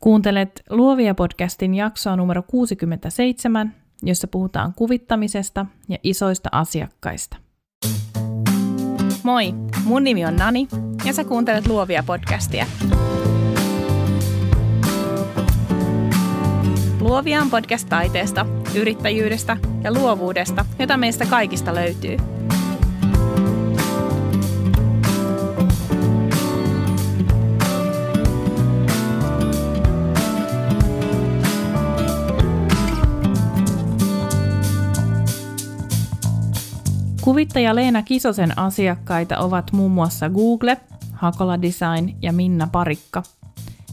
Kuuntelet Luovia podcastin jaksoa numero 67, jossa puhutaan kuvittamisesta ja isoista asiakkaista. Moi, mun nimi on Nani ja sä kuuntelet Luovia podcastia. Luovia on podcast taiteesta, yrittäjyydestä ja luovuudesta, jota meistä kaikista löytyy – Kuvittaja Leena Kisosen asiakkaita ovat muun muassa Google, Hakola Design ja Minna Parikka.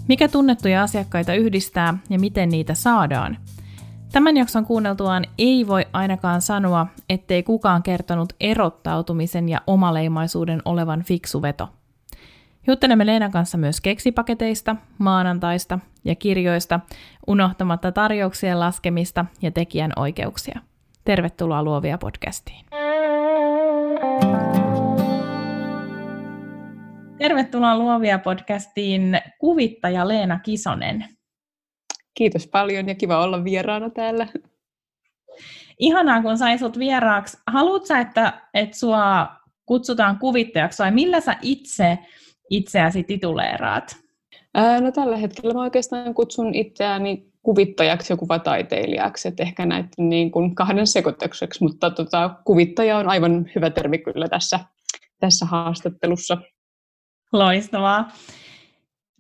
Mikä tunnettuja asiakkaita yhdistää ja miten niitä saadaan? Tämän jakson kuunneltuaan ei voi ainakaan sanoa, ettei kukaan kertonut erottautumisen ja omaleimaisuuden olevan fiksu veto. Juttelemme Leenan kanssa myös keksipaketeista, maanantaista ja kirjoista, unohtamatta tarjouksien laskemista ja tekijän oikeuksia. Tervetuloa Luovia podcastiin. Tervetuloa Luovia podcastiin kuvittaja Leena Kisonen. Kiitos paljon ja kiva olla vieraana täällä. Ihanaa, kun sain sut vieraaksi. Haluatko että, että sua kutsutaan kuvittajaksi vai millä sä itse itseäsi tituleeraat? Ää, no tällä hetkellä mä oikeastaan kutsun itseäni kuvittajaksi ja kuvataiteilijaksi, että ehkä näitä niin kuin kahden sekoitukseksi, mutta tota, kuvittaja on aivan hyvä termi kyllä tässä, tässä haastattelussa. Loistavaa.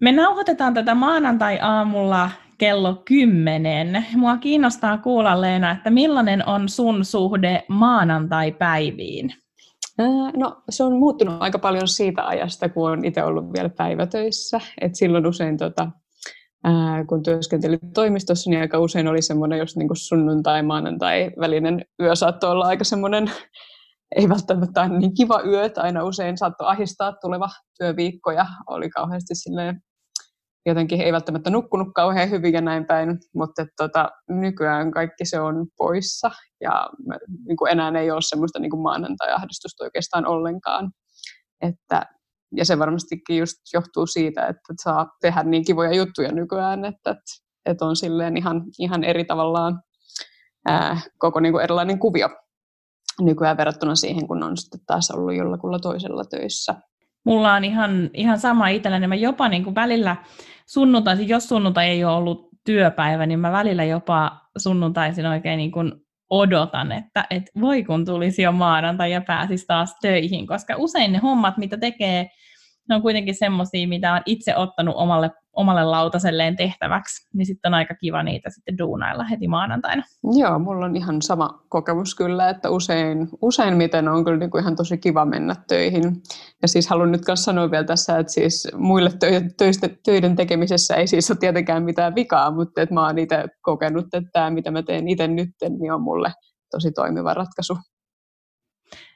Me nauhoitetaan tätä maanantai-aamulla kello 10. Mua kiinnostaa kuulla, Leena, että millainen on sun suhde maanantai-päiviin? No se on muuttunut aika paljon siitä ajasta, kun olen itse ollut vielä päivätöissä. Et silloin usein, tota, ää, kun työskentelin toimistossa, niin aika usein oli semmoinen, jos niin sunnuntai, maanantai välinen yö saattoi olla aika semmoinen ei välttämättä niin kiva yö, että aina usein saattoi ahistaa tuleva työviikko ja oli kauheasti silleen, jotenkin ei välttämättä nukkunut kauhean hyvin ja näin päin, mutta tota, nykyään kaikki se on poissa ja mä, niin kuin enää ei ole semmoista niin maanantai-ahdistusta oikeastaan ollenkaan. Että, ja se varmastikin just johtuu siitä, että saa tehdä niin kivoja juttuja nykyään, että, että, on silleen ihan, ihan eri tavallaan ää, koko niin kuin erilainen kuvio nykyään verrattuna siihen, kun on sitten taas ollut jollakulla toisella töissä. Mulla on ihan, ihan sama itselleni. Mä jopa niin kuin välillä sunnuntaisin, jos sunnuntai ei ole ollut työpäivä, niin mä välillä jopa sunnuntaisin oikein niin kuin odotan, että, että voi kun tulisi jo maanantai ja pääsisi taas töihin, koska usein ne hommat, mitä tekee, ne on kuitenkin semmoisia, mitä on itse ottanut omalle omalle lautaselleen tehtäväksi, niin sitten on aika kiva niitä sitten duunailla heti maanantaina. Joo, mulla on ihan sama kokemus kyllä, että usein, usein miten on kyllä niin kuin ihan tosi kiva mennä töihin. Ja siis haluan nyt myös sanoa vielä tässä, että siis muille töistä, töiden tekemisessä ei siis ole tietenkään mitään vikaa, mutta että mä oon itse kokenut, että tämä mitä mä teen itse nyt, niin on mulle tosi toimiva ratkaisu.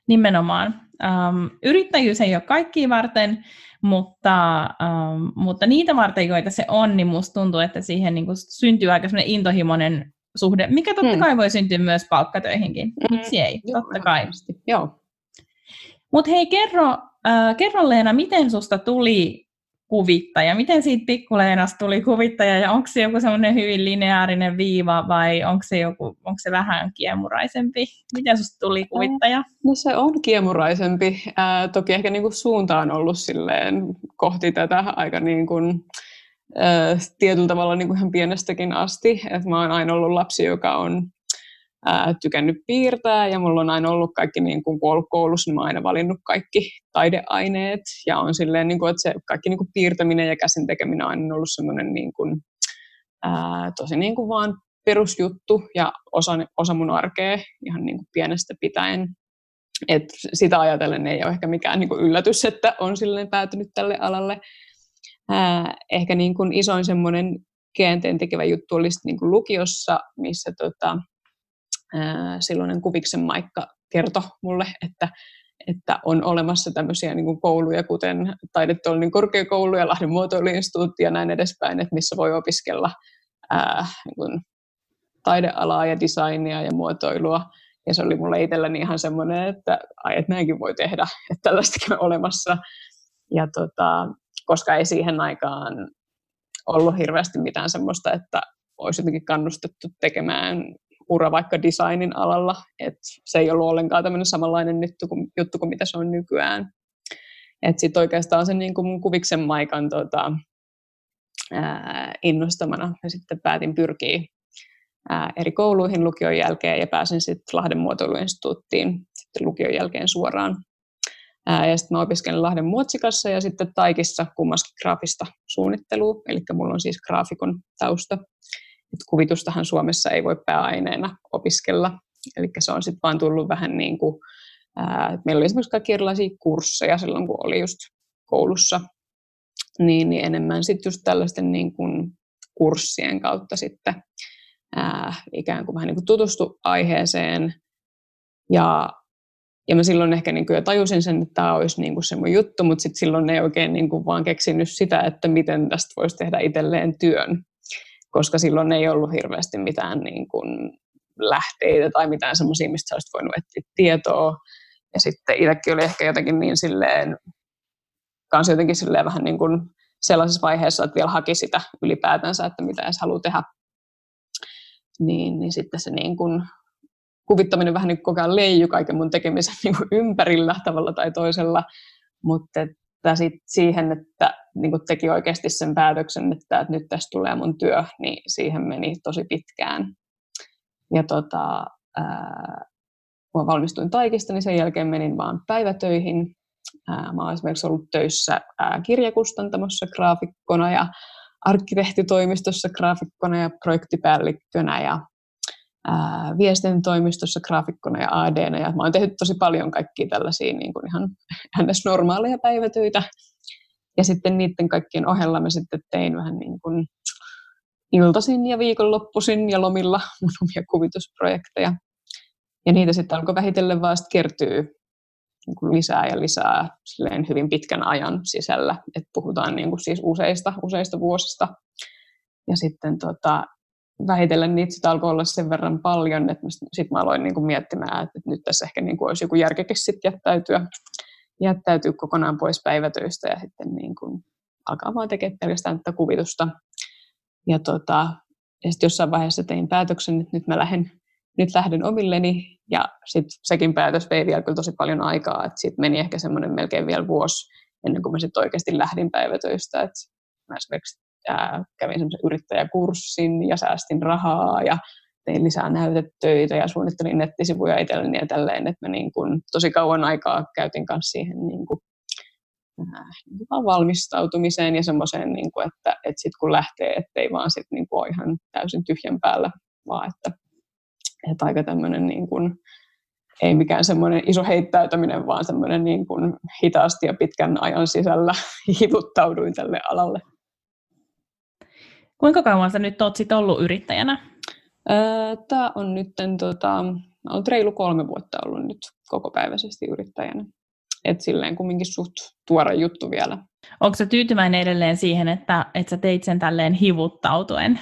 Nimenomaan. Um, yrittäjyys ei ole kaikkiin varten, mutta, um, mutta niitä varten, joita se on, niin musta tuntuu, että siihen niin syntyy aika semmoinen intohimoinen suhde, mikä totta mm. kai voi syntyä myös palkkatöihinkin. Mm. Miksi ei? Joo, totta kai. Joo. Mutta hei, kerro, äh, kerro Leena, miten susta tuli kuvittaja? Miten siitä pikkuleenasta tuli kuvittaja ja onko se joku semmoinen hyvin lineaarinen viiva vai onko se, joku, onko se vähän kiemuraisempi? Miten susta tuli kuvittaja? No se on kiemuraisempi. Ää, toki ehkä niinku suunta on ollut silleen kohti tätä aika niin kuin, ää, tietyllä tavalla niin kuin ihan pienestäkin asti. Et mä oon aina ollut lapsi, joka on ää, tykännyt piirtää ja mulla on aina ollut kaikki, niin kun ollut koulussa, niin mä oon aina valinnut kaikki taideaineet ja on silleen, niin kuin, että se kaikki niin kuin piirtäminen ja käsin tekeminen on aina ollut semmoinen niin kuin, ää, tosi niin kuin vaan perusjuttu ja osa, osa mun arkea ihan niin pienestä pitäen. Et sitä ajatellen ei ole ehkä mikään niin yllätys, että on silleen päätynyt tälle alalle. Ää, ehkä niin kuin isoin semmoinen käänteen tekevä juttu olisi niin kuin lukiossa, missä tota, silloinen Kuviksen Maikka kertoi mulle, että, että on olemassa tämmöisiä niin kouluja, kuten Taideteollinen korkeakoulu ja Lahden muotoiluinstituutti ja näin edespäin, että missä voi opiskella ää, niin kuin taidealaa ja designia ja muotoilua. Ja se oli mulle itselläni ihan semmoinen, että, ai, että näinkin voi tehdä, että tällaistakin on olemassa. Ja tota, koska ei siihen aikaan ollut hirveästi mitään semmoista, että olisi jotenkin kannustettu tekemään ura vaikka designin alalla, että se ei ollut ollenkaan tämmöinen samanlainen juttu kuin, juttu kuin mitä se on nykyään. Sitten oikeastaan sen niin kuin kuviksen Maikan tota, ää, innostamana ja sitten päätin pyrkiä ää, eri kouluihin lukion jälkeen ja pääsin sitten Lahden muotoiluinstituuttiin sitten lukion jälkeen suoraan. Ää, ja sitten mä opiskelin Lahden muotsikassa ja sitten Taikissa kummaskin graafista suunnittelua, eli mulla on siis graafikon tausta. Et kuvitustahan Suomessa ei voi pääaineena opiskella, eli se on sitten vaan tullut vähän niin kuin, ää, meillä oli esimerkiksi kaikki erilaisia kursseja silloin, kun oli just koulussa, niin, niin enemmän sitten just tällaisten niin kuin kurssien kautta sitten ää, ikään kuin vähän niin kuin tutustu aiheeseen. Ja, ja mä silloin ehkä niin kuin jo tajusin sen, että tämä olisi niin kuin se mun juttu, mutta sitten silloin ei oikein niin kuin vaan keksinyt sitä, että miten tästä voisi tehdä itselleen työn, koska silloin ei ollut hirveästi mitään niin kuin lähteitä tai mitään semmoisia, mistä olisit voinut etsiä tietoa. Ja sitten itsekin oli ehkä jotenkin niin silleen, kanssa jotenkin silleen vähän niin kuin sellaisessa vaiheessa, että vielä haki sitä ylipäätänsä, että mitä edes haluaa tehdä niin, niin sitten se niin kuin kuvittaminen vähän niin koko ajan leiju kaiken mun tekemisen niin kuin ympärillä tavalla tai toisella, mutta että sit siihen, että niin kuin teki oikeasti sen päätöksen, että, että nyt tästä tulee mun työ, niin siihen meni tosi pitkään. Ja tota, ää, kun valmistuin Taikista, niin sen jälkeen menin vaan päivätöihin. Ää, mä olen esimerkiksi ollut töissä ää, kirjakustantamossa graafikkona ja arkkitehtitoimistossa graafikkona ja projektipäällikkönä ja ää, viestintätoimistossa graafikkona ja ad Ja mä oon tehnyt tosi paljon kaikkia tällaisia niin kuin ihan ns. normaaleja päivätöitä. Ja sitten niiden kaikkien ohella mä sitten tein vähän niin kuin iltasin ja viikonloppuisin ja lomilla mun omia kuvitusprojekteja. Ja niitä sitten alkoi vähitellen vaan kertyy niin kuin lisää ja lisää silleen hyvin pitkän ajan sisällä. Et puhutaan niin kuin siis useista, useista vuosista. Ja sitten tota, vähitellen niitä sitä alkoi olla sen verran paljon, että sitten mä aloin niin kuin miettimään, että nyt tässä ehkä niin kuin olisi joku järkekin sitten jättäytyä, jättäytyä kokonaan pois päivätöistä ja sitten niin kuin alkaa vaan tekemään pelkästään tätä kuvitusta. Ja, tota, ja sitten jossain vaiheessa tein päätöksen, että nyt mä lähden, nyt lähden omilleni ja sitten sekin päätös vei vielä kyllä tosi paljon aikaa, että sitten meni ehkä semmoinen melkein vielä vuosi ennen kuin mä sitten oikeasti lähdin päivätöistä. Et mä esimerkiksi ää, kävin semmoisen yrittäjäkurssin ja säästin rahaa ja tein lisää näytetöitä ja suunnittelin nettisivuja itselleni ja tälleen, että mä niin kun tosi kauan aikaa käytin kanssa siihen niin kun, ää, niin valmistautumiseen ja semmoiseen, niin kun, että, että sitten kun lähtee, ettei vaan sit niin ole ihan täysin tyhjän päällä, vaan että että aika tämmöinen niin kuin, ei mikään semmoinen iso heittäytyminen, vaan semmoinen niin kuin hitaasti ja pitkän ajan sisällä hivuttauduin tälle alalle. Kuinka kauan sä nyt oot sit ollut yrittäjänä? Tämä on nyt, tota, on reilu kolme vuotta ollut nyt kokopäiväisesti yrittäjänä. Et silleen kumminkin suht tuore juttu vielä. Onko sä tyytyväinen edelleen siihen, että, että sä teit sen tälleen hivuttautuen?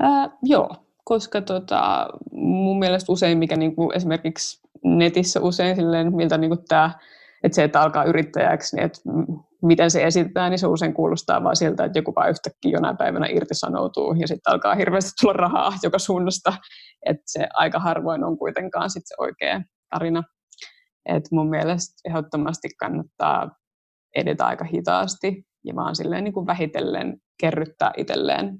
Ää, joo, koska tota, mun mielestä usein, mikä niinku esimerkiksi netissä usein silleen, miltä niinku tämä, että se, että alkaa yrittäjäksi, niin että miten se esitetään, niin se usein kuulostaa vaan siltä, että joku vaan yhtäkkiä jonain päivänä irtisanoutuu ja sitten alkaa hirveästi tulla rahaa joka suunnasta. Että se aika harvoin on kuitenkaan sit se oikea tarina. Et mun mielestä ehdottomasti kannattaa edetä aika hitaasti ja vaan silleen niin kuin vähitellen kerryttää itselleen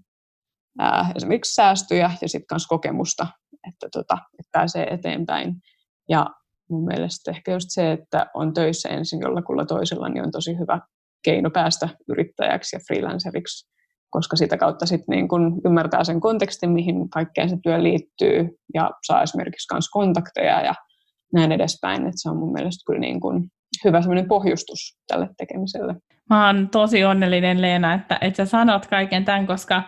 ää, esimerkiksi säästöjä ja sitten myös kokemusta, että, tota, että pääsee eteenpäin. Ja mun mielestä ehkä just se, että on töissä ensin jollakulla toisella, niin on tosi hyvä keino päästä yrittäjäksi ja freelanceriksi, koska sitä kautta sitten niin kun ymmärtää sen kontekstin, mihin kaikkeen se työ liittyy ja saa esimerkiksi myös kontakteja ja näin edespäin. Että se on mun mielestä kyllä niin kun hyvä semmoinen pohjustus tälle tekemiselle. Mä oon tosi onnellinen Leena, että, että sä sanot kaiken tämän, koska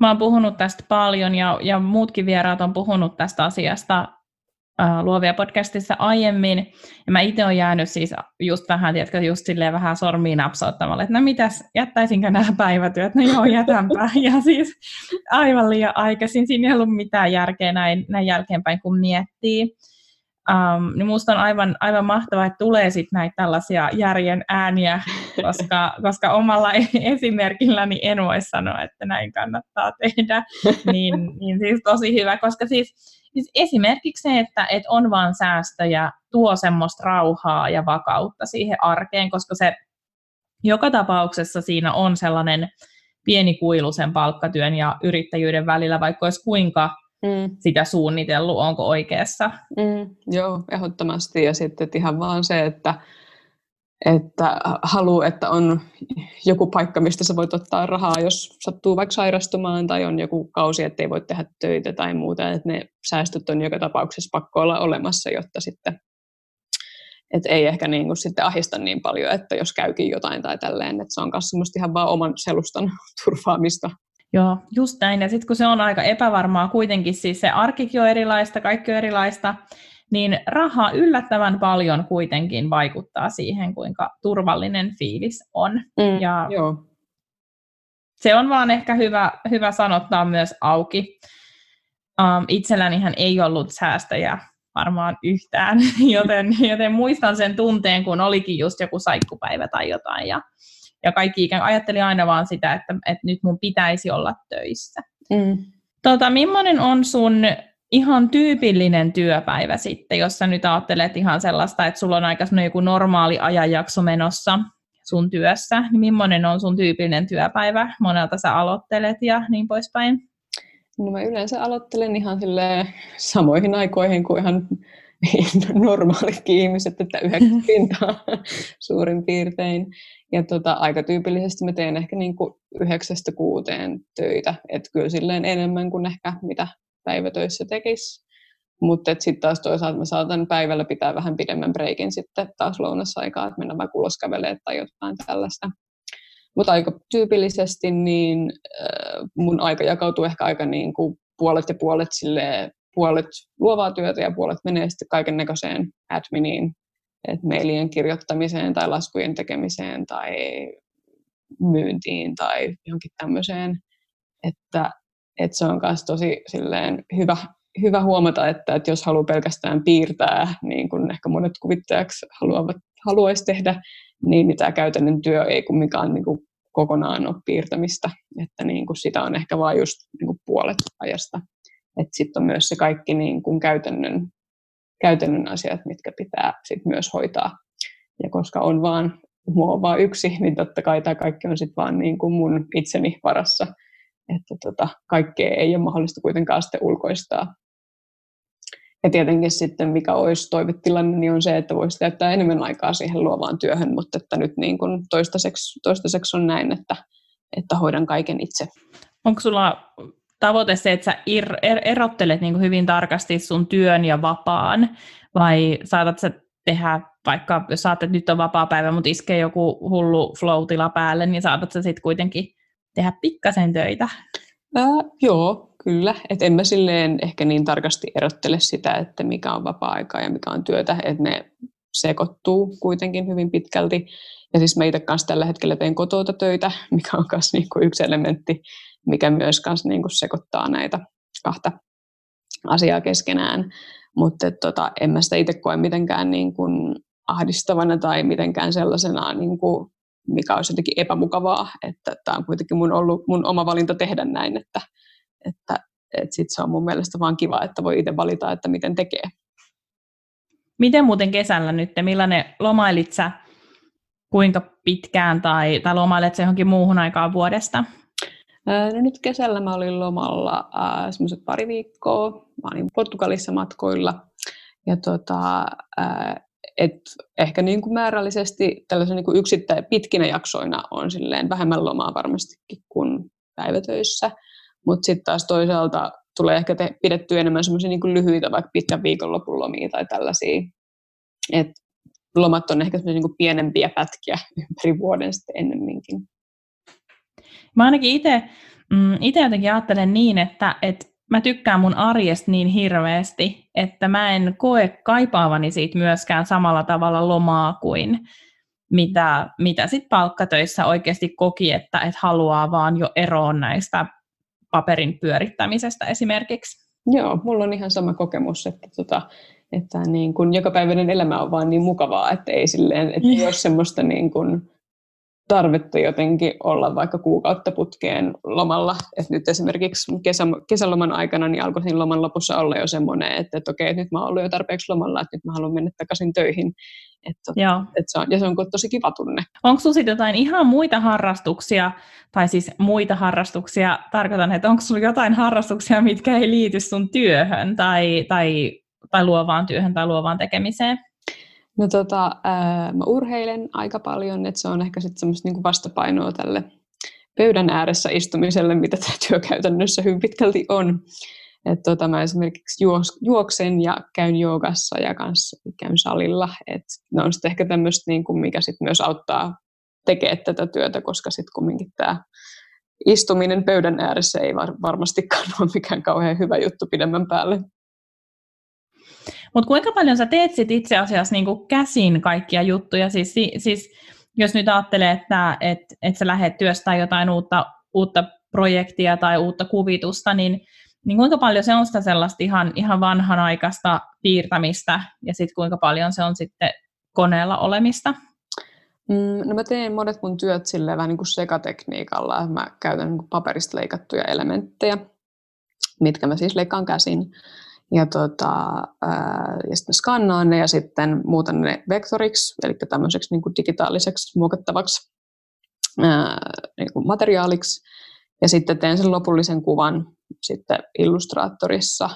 Mä oon puhunut tästä paljon ja, ja muutkin vieraat on puhunut tästä asiasta Luovia podcastissa aiemmin. Ja mä itse olen jäänyt siis just vähän, tiedätkö, just silleen vähän sormiin napsauttamalla, että no mitäs, jättäisinkö nämä päivätyöt? No joo, jätänpä. Ja siis aivan liian aikaisin, siinä ei ollut mitään järkeä näin, näin jälkeenpäin, kun miettii. Um, niin musta on aivan, aivan mahtavaa, että tulee sitten näitä tällaisia järjen ääniä, koska, koska omalla esimerkilläni en voi sanoa, että näin kannattaa tehdä. Niin, niin siis tosi hyvä, koska siis, siis esimerkiksi se, että, että on vaan säästöjä, tuo semmoista rauhaa ja vakautta siihen arkeen, koska se joka tapauksessa siinä on sellainen pieni kuilu sen palkkatyön ja yrittäjyyden välillä, vaikka olisi kuinka mm. sitä suunnitellut, onko oikeassa. Mm, joo, ehdottomasti. Ja sitten ihan vaan se, että, että haluaa, että on joku paikka, mistä sä voit ottaa rahaa, jos sattuu vaikka sairastumaan tai on joku kausi, että ei voi tehdä töitä tai muuta. Että ne säästöt on joka tapauksessa pakko olla olemassa, jotta sitten et ei ehkä niin kuin sitten ahista niin paljon, että jos käykin jotain tai tälleen, että se on myös semmoista ihan vaan oman selustan turvaamista. Joo, just näin. Ja sitten kun se on aika epävarmaa kuitenkin, siis se arkikin on erilaista, kaikki on erilaista, niin raha yllättävän paljon kuitenkin vaikuttaa siihen, kuinka turvallinen fiilis on. Mm, ja joo. Se on vaan ehkä hyvä, hyvä sanottaa myös auki. Um, itsellänihän ei ollut säästöjä varmaan yhtään, joten, joten muistan sen tunteen, kun olikin just joku saikkupäivä tai jotain, ja, ja kaikki ikään ajatteli aina vaan sitä, että, että nyt mun pitäisi olla töissä. Mm. Tota, millainen on sun ihan tyypillinen työpäivä sitten, jos sä nyt ajattelet ihan sellaista, että sulla on aika joku normaali ajanjakso menossa sun työssä, niin millainen on sun tyypillinen työpäivä, monelta sä aloittelet ja niin poispäin? No mä yleensä aloittelen ihan samoihin aikoihin kuin ihan normaalitkin ihmiset, että yhdeksän pintaa suurin piirtein. Ja tota, aika tyypillisesti mä teen ehkä niin kuin yhdeksästä kuuteen töitä, että kyllä silleen enemmän kuin ehkä mitä päivätöissä tekisi. Mutta sitten taas toisaalta mä saatan päivällä pitää vähän pidemmän breikin sitten taas lounasaikaa, että mennään vaikka ulos kävelemään tai jotain tällaista. Mutta aika tyypillisesti niin äh, mun aika jakautuu ehkä aika niin kuin puolet ja puolet sille puolet luovaa työtä ja puolet menee sitten kaiken näköiseen adminiin, että mailien kirjoittamiseen tai laskujen tekemiseen tai myyntiin tai johonkin tämmöiseen, että, että se on myös tosi silleen hyvä, hyvä huomata, että, että jos haluaa pelkästään piirtää, niin kuin ehkä monet kuvittajaksi haluavat, haluaisi tehdä, niin tämä käytännön työ ei kumminkaan niin kuin kokonaan ole piirtämistä, että niin kuin sitä on ehkä vain just niin kuin puolet ajasta. Sitten on myös se kaikki niin kuin käytännön, käytännön asiat, mitkä pitää sit myös hoitaa. Ja koska on vaan, mua on vaan yksi, niin totta kai tämä kaikki on sitten vaan niin kuin mun itseni varassa. Että tota, kaikkea ei ole mahdollista kuitenkaan sitten ulkoistaa. Ja tietenkin sitten, mikä olisi toivetilanne, niin on se, että voisi käyttää enemmän aikaa siihen luovaan työhön, mutta että nyt niin kuin toistaiseksi, toistaiseksi on näin, että, että hoidan kaiken itse. Onko sulla tavoite se, että sä er, er, erottelet niin hyvin tarkasti sun työn ja vapaan, vai saatat sä tehdä vaikka, jos saatat, että nyt on vapaa päivä, mutta iskee joku hullu flow päälle, niin saatat sä sitten kuitenkin tehdä pikkasen töitä? Ää, joo, kyllä. Et en mä silleen ehkä niin tarkasti erottele sitä, että mikä on vapaa-aikaa ja mikä on työtä, että ne sekoittuu kuitenkin hyvin pitkälti. Ja siis mä itse kanssa tällä hetkellä teen kotouta töitä, mikä on myös niinku yksi elementti, mikä myös kanssa niinku sekoittaa näitä kahta asiaa keskenään. Mutta tota, en mä sitä itse koe mitenkään niinku ahdistavana tai mitenkään sellaisena niinku mikä olisi jotenkin epämukavaa, että tämä on kuitenkin mun ollut mun oma valinta tehdä näin, että, että, että sit se on mun mielestä vaan kiva, että voi itse valita, että miten tekee. Miten muuten kesällä nyt, millainen lomailit sä, kuinka pitkään tai, tai lomailet johonkin muuhun aikaan vuodesta? No nyt kesällä mä olin lomalla äh, semmoiset pari viikkoa. Mä olin Portugalissa matkoilla ja tota, äh, et ehkä niin kuin määrällisesti tällaisen niin kuin pitkinä jaksoina on silleen vähemmän lomaa varmastikin kuin päivätöissä, mutta sitten taas toisaalta tulee ehkä te, pidettyä enemmän semmoisia niin lyhyitä, vaikka pitkän viikonlopun lomia tai tällaisia. Et lomat on ehkä niin pienempiä pätkiä ympäri vuoden sitten ennemminkin. Mä ainakin itse mm, jotenkin ajattelen niin, että, että mä tykkään mun arjesta niin hirveästi, että mä en koe kaipaavani siitä myöskään samalla tavalla lomaa kuin mitä, mitä sit palkkatöissä oikeasti koki, että et haluaa vaan jo eroon näistä paperin pyörittämisestä esimerkiksi. Joo, mulla on ihan sama kokemus, että tota, että niin kun jokapäiväinen elämä on vaan niin mukavaa, että ei, silleen, että ei ole semmoista niin kun tarvetta jotenkin olla vaikka kuukautta putkeen lomalla. Et nyt esimerkiksi kesä, kesäloman aikana niin alkoi siinä loman lopussa olla jo semmoinen, että, että okei, nyt mä oon ollut jo tarpeeksi lomalla, että nyt mä haluan mennä takaisin töihin. Joo. että se on, ja se on tosi kiva tunne. Onko sinulla jotain ihan muita harrastuksia, tai siis muita harrastuksia, tarkoitan, että onko sinulla jotain harrastuksia, mitkä ei liity sun työhön tai, tai, tai luovaan työhön tai luovaan tekemiseen? No tota, ää, mä urheilen aika paljon, että se on ehkä sitten semmoista niinku vastapainoa tälle pöydän ääressä istumiselle, mitä tämä työ käytännössä hyvin pitkälti on. Et tota, mä esimerkiksi juos, juoksen ja käyn joogassa ja kanssa käyn salilla. Et ne on sitten ehkä tämmöistä, niin kuin, mikä sit myös auttaa tekemään tätä työtä, koska sitten kumminkin tämä istuminen pöydän ääressä ei var, varmastikaan ole mikään kauhean hyvä juttu pidemmän päälle. Mutta kuinka paljon sä teet sit itse asiassa niinku käsin kaikkia juttuja? Siis, siis jos nyt ajattelee, että et, et sä lähdet työstää jotain uutta, uutta projektia tai uutta kuvitusta, niin, niin kuinka paljon se on sitä sellaista ihan, ihan vanhanaikaista piirtämistä ja sitten kuinka paljon se on sitten koneella olemista? Mm, no mä teen monet mun työt silleen vähän niin kuin sekatekniikalla. Mä käytän niin paperista leikattuja elementtejä, mitkä mä siis leikkaan käsin ja, tota, ja sitten skannaan ne ja sitten muutan ne vektoriksi, eli tämmöiseksi niin kuin digitaaliseksi muokattavaksi niin kuin materiaaliksi. Ja sitten teen sen lopullisen kuvan sitten Illustraattorissa.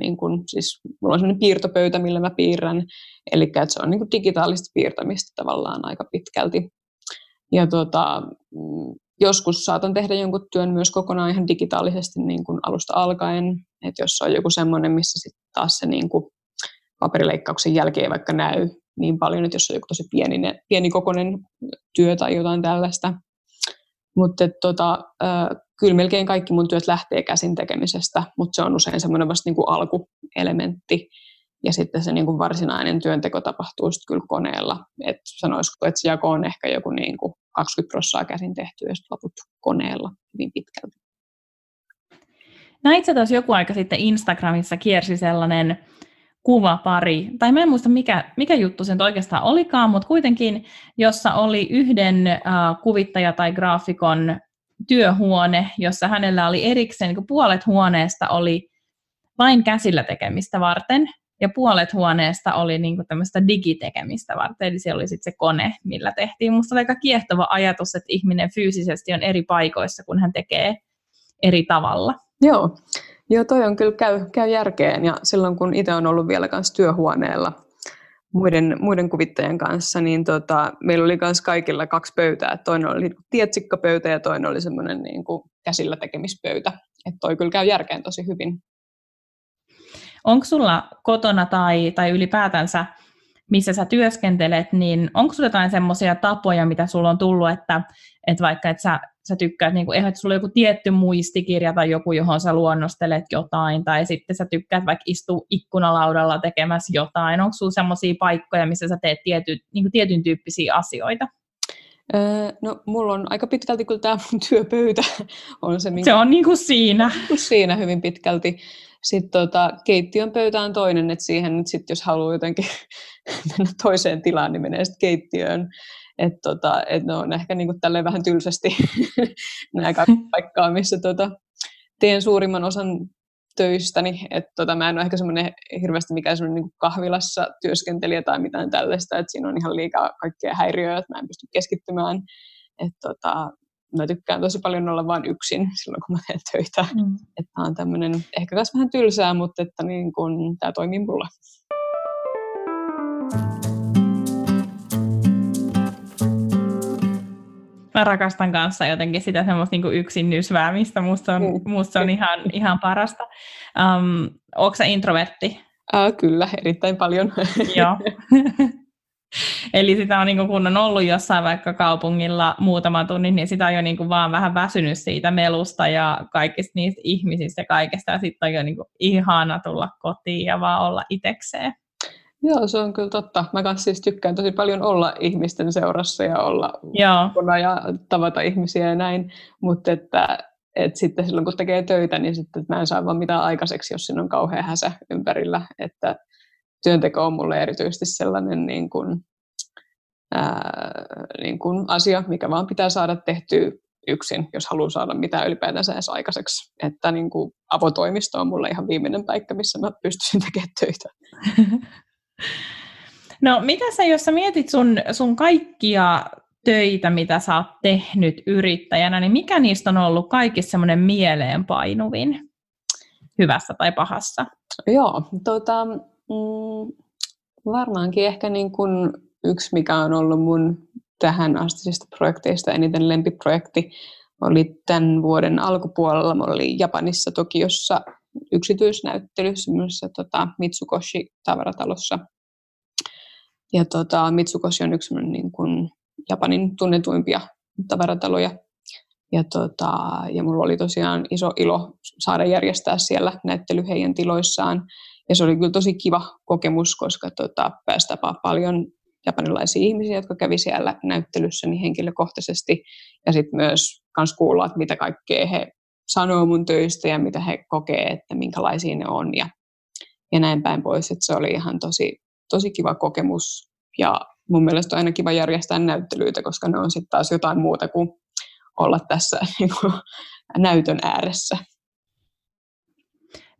Niin kuin, siis, mulla on sellainen piirtopöytä, millä mä piirrän, eli se on niin kuin digitaalista piirtämistä tavallaan aika pitkälti. Ja tota, mm, joskus saatan tehdä jonkun työn myös kokonaan ihan digitaalisesti niin kuin alusta alkaen. Että jos on joku semmoinen, missä sitten taas se niin kuin paperileikkauksen jälkeen vaikka näy niin paljon, että jos on joku tosi pieni, pienikokoinen työ tai jotain tällaista. Mutta tota, kyllä melkein kaikki mun työt lähtee käsin tekemisestä, mutta se on usein semmoinen vasta niin kuin alkuelementti. Ja sitten se niin kuin varsinainen työnteko tapahtuu sitten kyllä koneella. Et sanoisiko, että se jako on ehkä joku niin kuin 20 prosenttia käsin tehty ja loput koneella hyvin pitkälti. Näit sä tuossa joku aika sitten Instagramissa kiersi sellainen kuvapari, tai mä en muista mikä, mikä juttu sen oikeastaan olikaan, mutta kuitenkin, jossa oli yhden uh, kuvittaja tai graafikon työhuone, jossa hänellä oli erikseen, niin puolet huoneesta oli vain käsillä tekemistä varten, ja puolet huoneesta oli niin kuin tämmöistä digitekemistä varten, eli siellä oli sitten se kone, millä tehtiin. Musta oli aika kiehtova ajatus, että ihminen fyysisesti on eri paikoissa, kun hän tekee eri tavalla. Joo, Joo toi on kyllä käy, käy järkeen, ja silloin kun itse on ollut vielä kanssa työhuoneella muiden, muiden kuvittajien kanssa, niin tota, meillä oli myös kaikilla kaksi pöytää. Toinen oli tietsikkapöytä ja toinen oli semmoinen niin kuin käsillä tekemispöytä. Että toi kyllä käy järkeen tosi hyvin. Onko sulla kotona tai, tai ylipäätänsä, missä sä työskentelet, niin onko sulla jotain semmoisia tapoja, mitä sulla on tullut, että, että vaikka että sä, sä tykkäät, niin kuin, että sulla on joku tietty muistikirja tai joku, johon sä luonnostelet jotain, tai sitten sä tykkäät vaikka istua ikkunalaudalla tekemässä jotain. Onko sulla semmoisia paikkoja, missä sä teet tiety, niin kuin tietyn tyyppisiä asioita? Öö, no, mulla on aika pitkälti kyllä tämä mun työpöytä. On se, minkä... se on niin kuin siinä. Siinä hyvin pitkälti. Sitten tota, keittiön pöytä on toinen, että siihen nyt sit, jos haluaa jotenkin mennä toiseen tilaan, niin menee sitten keittiöön. Että tota, et ne on ehkä niinku tälleen vähän tylsästi nämä kaksi paikkaa, missä tota, teen suurimman osan töistäni. Että tota, mä en ole ehkä semmoinen hirveästi mikään semmoinen niin kahvilassa työskentelijä tai mitään tällaista, että siinä on ihan liikaa kaikkea häiriöä, että mä en pysty keskittymään. Että tota, mä tykkään tosi paljon olla vain yksin silloin, kun mä teen töitä. Mm. Että on tämmöinen ehkä myös vähän tylsää, mutta että niin kun, tämä toimii mulla. Mä rakastan kanssa jotenkin sitä semmoista niin yksin nysväämistä. Musta on, mm. musta on ihan, ihan parasta. Um, Onko sä introvertti? Äh, kyllä, erittäin paljon. Joo. Eli sitä on, niin kuin, kun on ollut jossain vaikka kaupungilla muutama tunnin, niin sitä on jo niin kuin, vaan vähän väsynyt siitä melusta ja kaikista niistä ihmisistä ja kaikesta. Ja sitten on jo niin kuin, ihana tulla kotiin ja vaan olla itekseen. Joo, se on kyllä totta. Mä kanssa siis tykkään tosi paljon olla ihmisten seurassa ja olla Joo. ja tavata ihmisiä ja näin. Mutta että, että sitten silloin kun tekee töitä, niin sitten mä en saa vaan mitään aikaiseksi, jos siinä on kauhean häsä ympärillä. Että työnteko on mulle erityisesti sellainen niin kuin, ää, niin kuin asia, mikä vaan pitää saada tehtyä yksin, jos haluaa saada mitään ylipäätänsä edes aikaiseksi. Että niin kuin avotoimisto on mulle ihan viimeinen paikka, missä mä pystyisin tekemään töitä. No mitä sä, jos sä mietit sun, sun kaikkia töitä, mitä sä oot tehnyt yrittäjänä, niin mikä niistä on ollut kaikissa semmoinen mieleenpainuvin, hyvässä tai pahassa? Joo, tota, mm, varmaankin ehkä niin kuin yksi, mikä on ollut mun tähän astisista projekteista eniten lempiprojekti, oli tämän vuoden alkupuolella. Mulla oli Japanissa Tokiossa yksityisnäyttely semmoisessa tota, Mitsukoshi-tavaratalossa. Ja tota, Mitsukoshi on yksi niin kuin Japanin tunnetuimpia tavarataloja. Ja, tota, ja mulla oli tosiaan iso ilo saada järjestää siellä näyttely heidän tiloissaan. Ja se oli kyllä tosi kiva kokemus, koska tota, pääsi tapaa paljon japanilaisia ihmisiä, jotka kävi siellä näyttelyssä niin henkilökohtaisesti. Ja sitten myös kans kuulla, että mitä kaikkea he sanoo mun töistä ja mitä he kokee, että minkälaisia ne on ja, ja näin päin pois. Että se oli ihan tosi, tosi kiva kokemus ja mun mielestä on aina kiva järjestää näyttelyitä, koska ne on sitten taas jotain muuta kuin olla tässä niin kuin, näytön ääressä.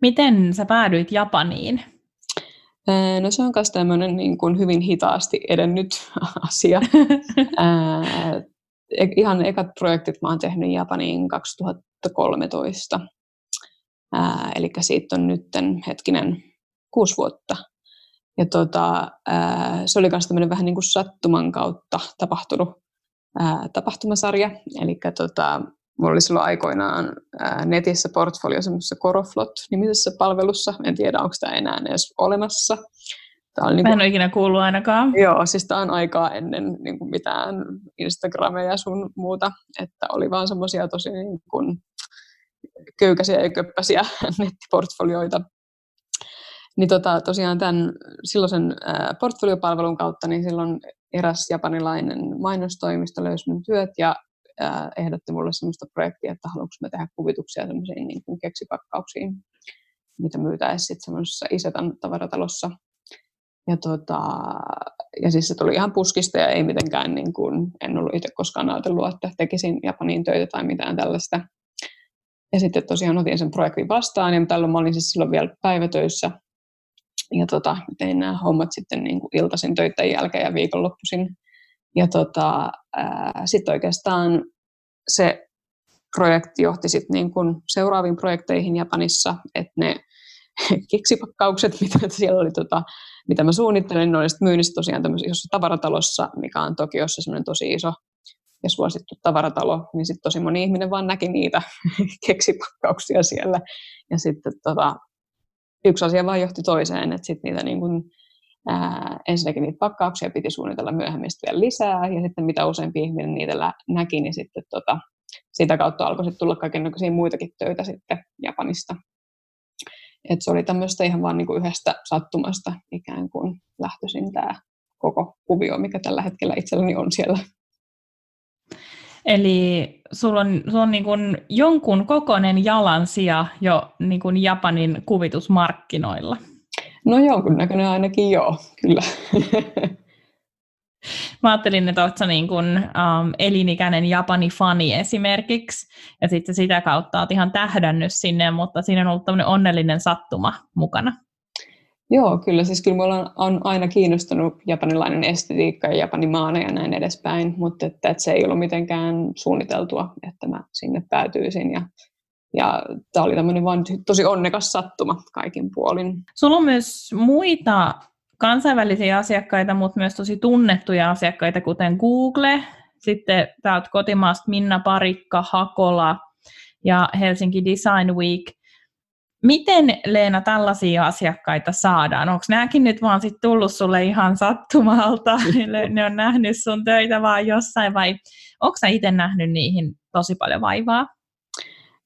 Miten sä päädyit Japaniin? No se on myös tämmöinen niin kuin hyvin hitaasti edennyt asia. E, ihan ekat projektit mä oon tehnyt Japaniin 2013. Eli siitä on nyt hetkinen kuusi vuotta. Ja tota, ää, se oli myös tämmöinen vähän niin kuin sattuman kautta tapahtunut ää, tapahtumasarja. Eli tota, mulla oli silloin aikoinaan ää, netissä portfolio semmoisessa Koroflot-nimisessä palvelussa. En tiedä, onko tämä enää edes olemassa. Tämä oli niin kuin, en ole ikinä kuullut ainakaan. Joo, siis tämä on aikaa ennen niin kuin mitään Instagrameja sun muuta. Että oli vaan semmoisia tosi niin kuin, köykäisiä ja köppäisiä nettiportfolioita, niin tota, tosiaan tämän silloisen ää, portfoliopalvelun kautta, niin silloin eräs japanilainen mainostoimisto löysi mun työt ja ää, ehdotti mulle sellaista projektia, että haluanko mä tehdä kuvituksia semmoisiin niin kuin keksipakkauksiin, mitä myytäisiin sitten semmoisessa Isetan tavaratalossa. Ja, tota, ja siis se tuli ihan puskista ja ei mitenkään, niin kuin, en ollut itse koskaan ajatellut, että tekisin Japaniin töitä tai mitään tällaista. Ja sitten tosiaan otin sen projektin vastaan, ja tällöin mä olin siis silloin vielä päivätöissä ja tota, tein nämä hommat sitten niin kuin iltaisin töiden jälkeen ja viikonloppuisin. Ja tota, sitten oikeastaan se projekti johti sit niin kuin seuraaviin projekteihin Japanissa, että ne keksipakkaukset, mitä siellä oli, tota, mitä mä suunnittelin, ne oli myynnissä tosiaan tämmöisessä tavaratalossa, mikä on Tokiossa semmoinen tosi iso ja suosittu tavaratalo, niin sitten tosi moni ihminen vaan näki niitä keksipakkauksia siellä. Ja sitten tota, yksi asia vaan johti toiseen, että sitten niitä niin kuin, ää, ensinnäkin niitä pakkauksia piti suunnitella myöhemmin vielä lisää, ja sitten mitä useampi ihminen niitä näki, niin sitten tota, sitä kautta alkoi sitten tulla kaikenlaisia muitakin töitä sitten Japanista. Et se oli tämmöistä ihan vaan niin kuin yhdestä sattumasta ikään kuin lähtöisin tämä koko kuvio, mikä tällä hetkellä itselläni on siellä. Eli sulla on, sulla on niin kuin jonkun kokoinen jalansija jo niin kuin Japanin kuvitusmarkkinoilla. No jonkunnäköinen ainakin joo, kyllä. Mä ajattelin, että olet niin kuin, um, elinikäinen Japani-fani esimerkiksi, ja sitten sitä kautta olet ihan tähdännyt sinne, mutta siinä on ollut tämmöinen onnellinen sattuma mukana. Joo, kyllä. Siis kyllä mulla on aina kiinnostunut japanilainen estetiikka ja japanimaana ja näin edespäin, mutta että, että se ei ollut mitenkään suunniteltua, että mä sinne päätyisin. Ja, ja tämä oli tämmöinen vaan tosi onnekas sattuma kaikin puolin. Sulla on myös muita kansainvälisiä asiakkaita, mutta myös tosi tunnettuja asiakkaita, kuten Google, sitten täältä kotimaasta Minna Parikka, Hakola ja Helsinki Design Week – Miten Leena tällaisia asiakkaita saadaan? Onko nämäkin nyt vaan sit tullut sulle ihan sattumalta? ne on nähnyt sun töitä vaan jossain vai onko sä itse nähnyt niihin tosi paljon vaivaa?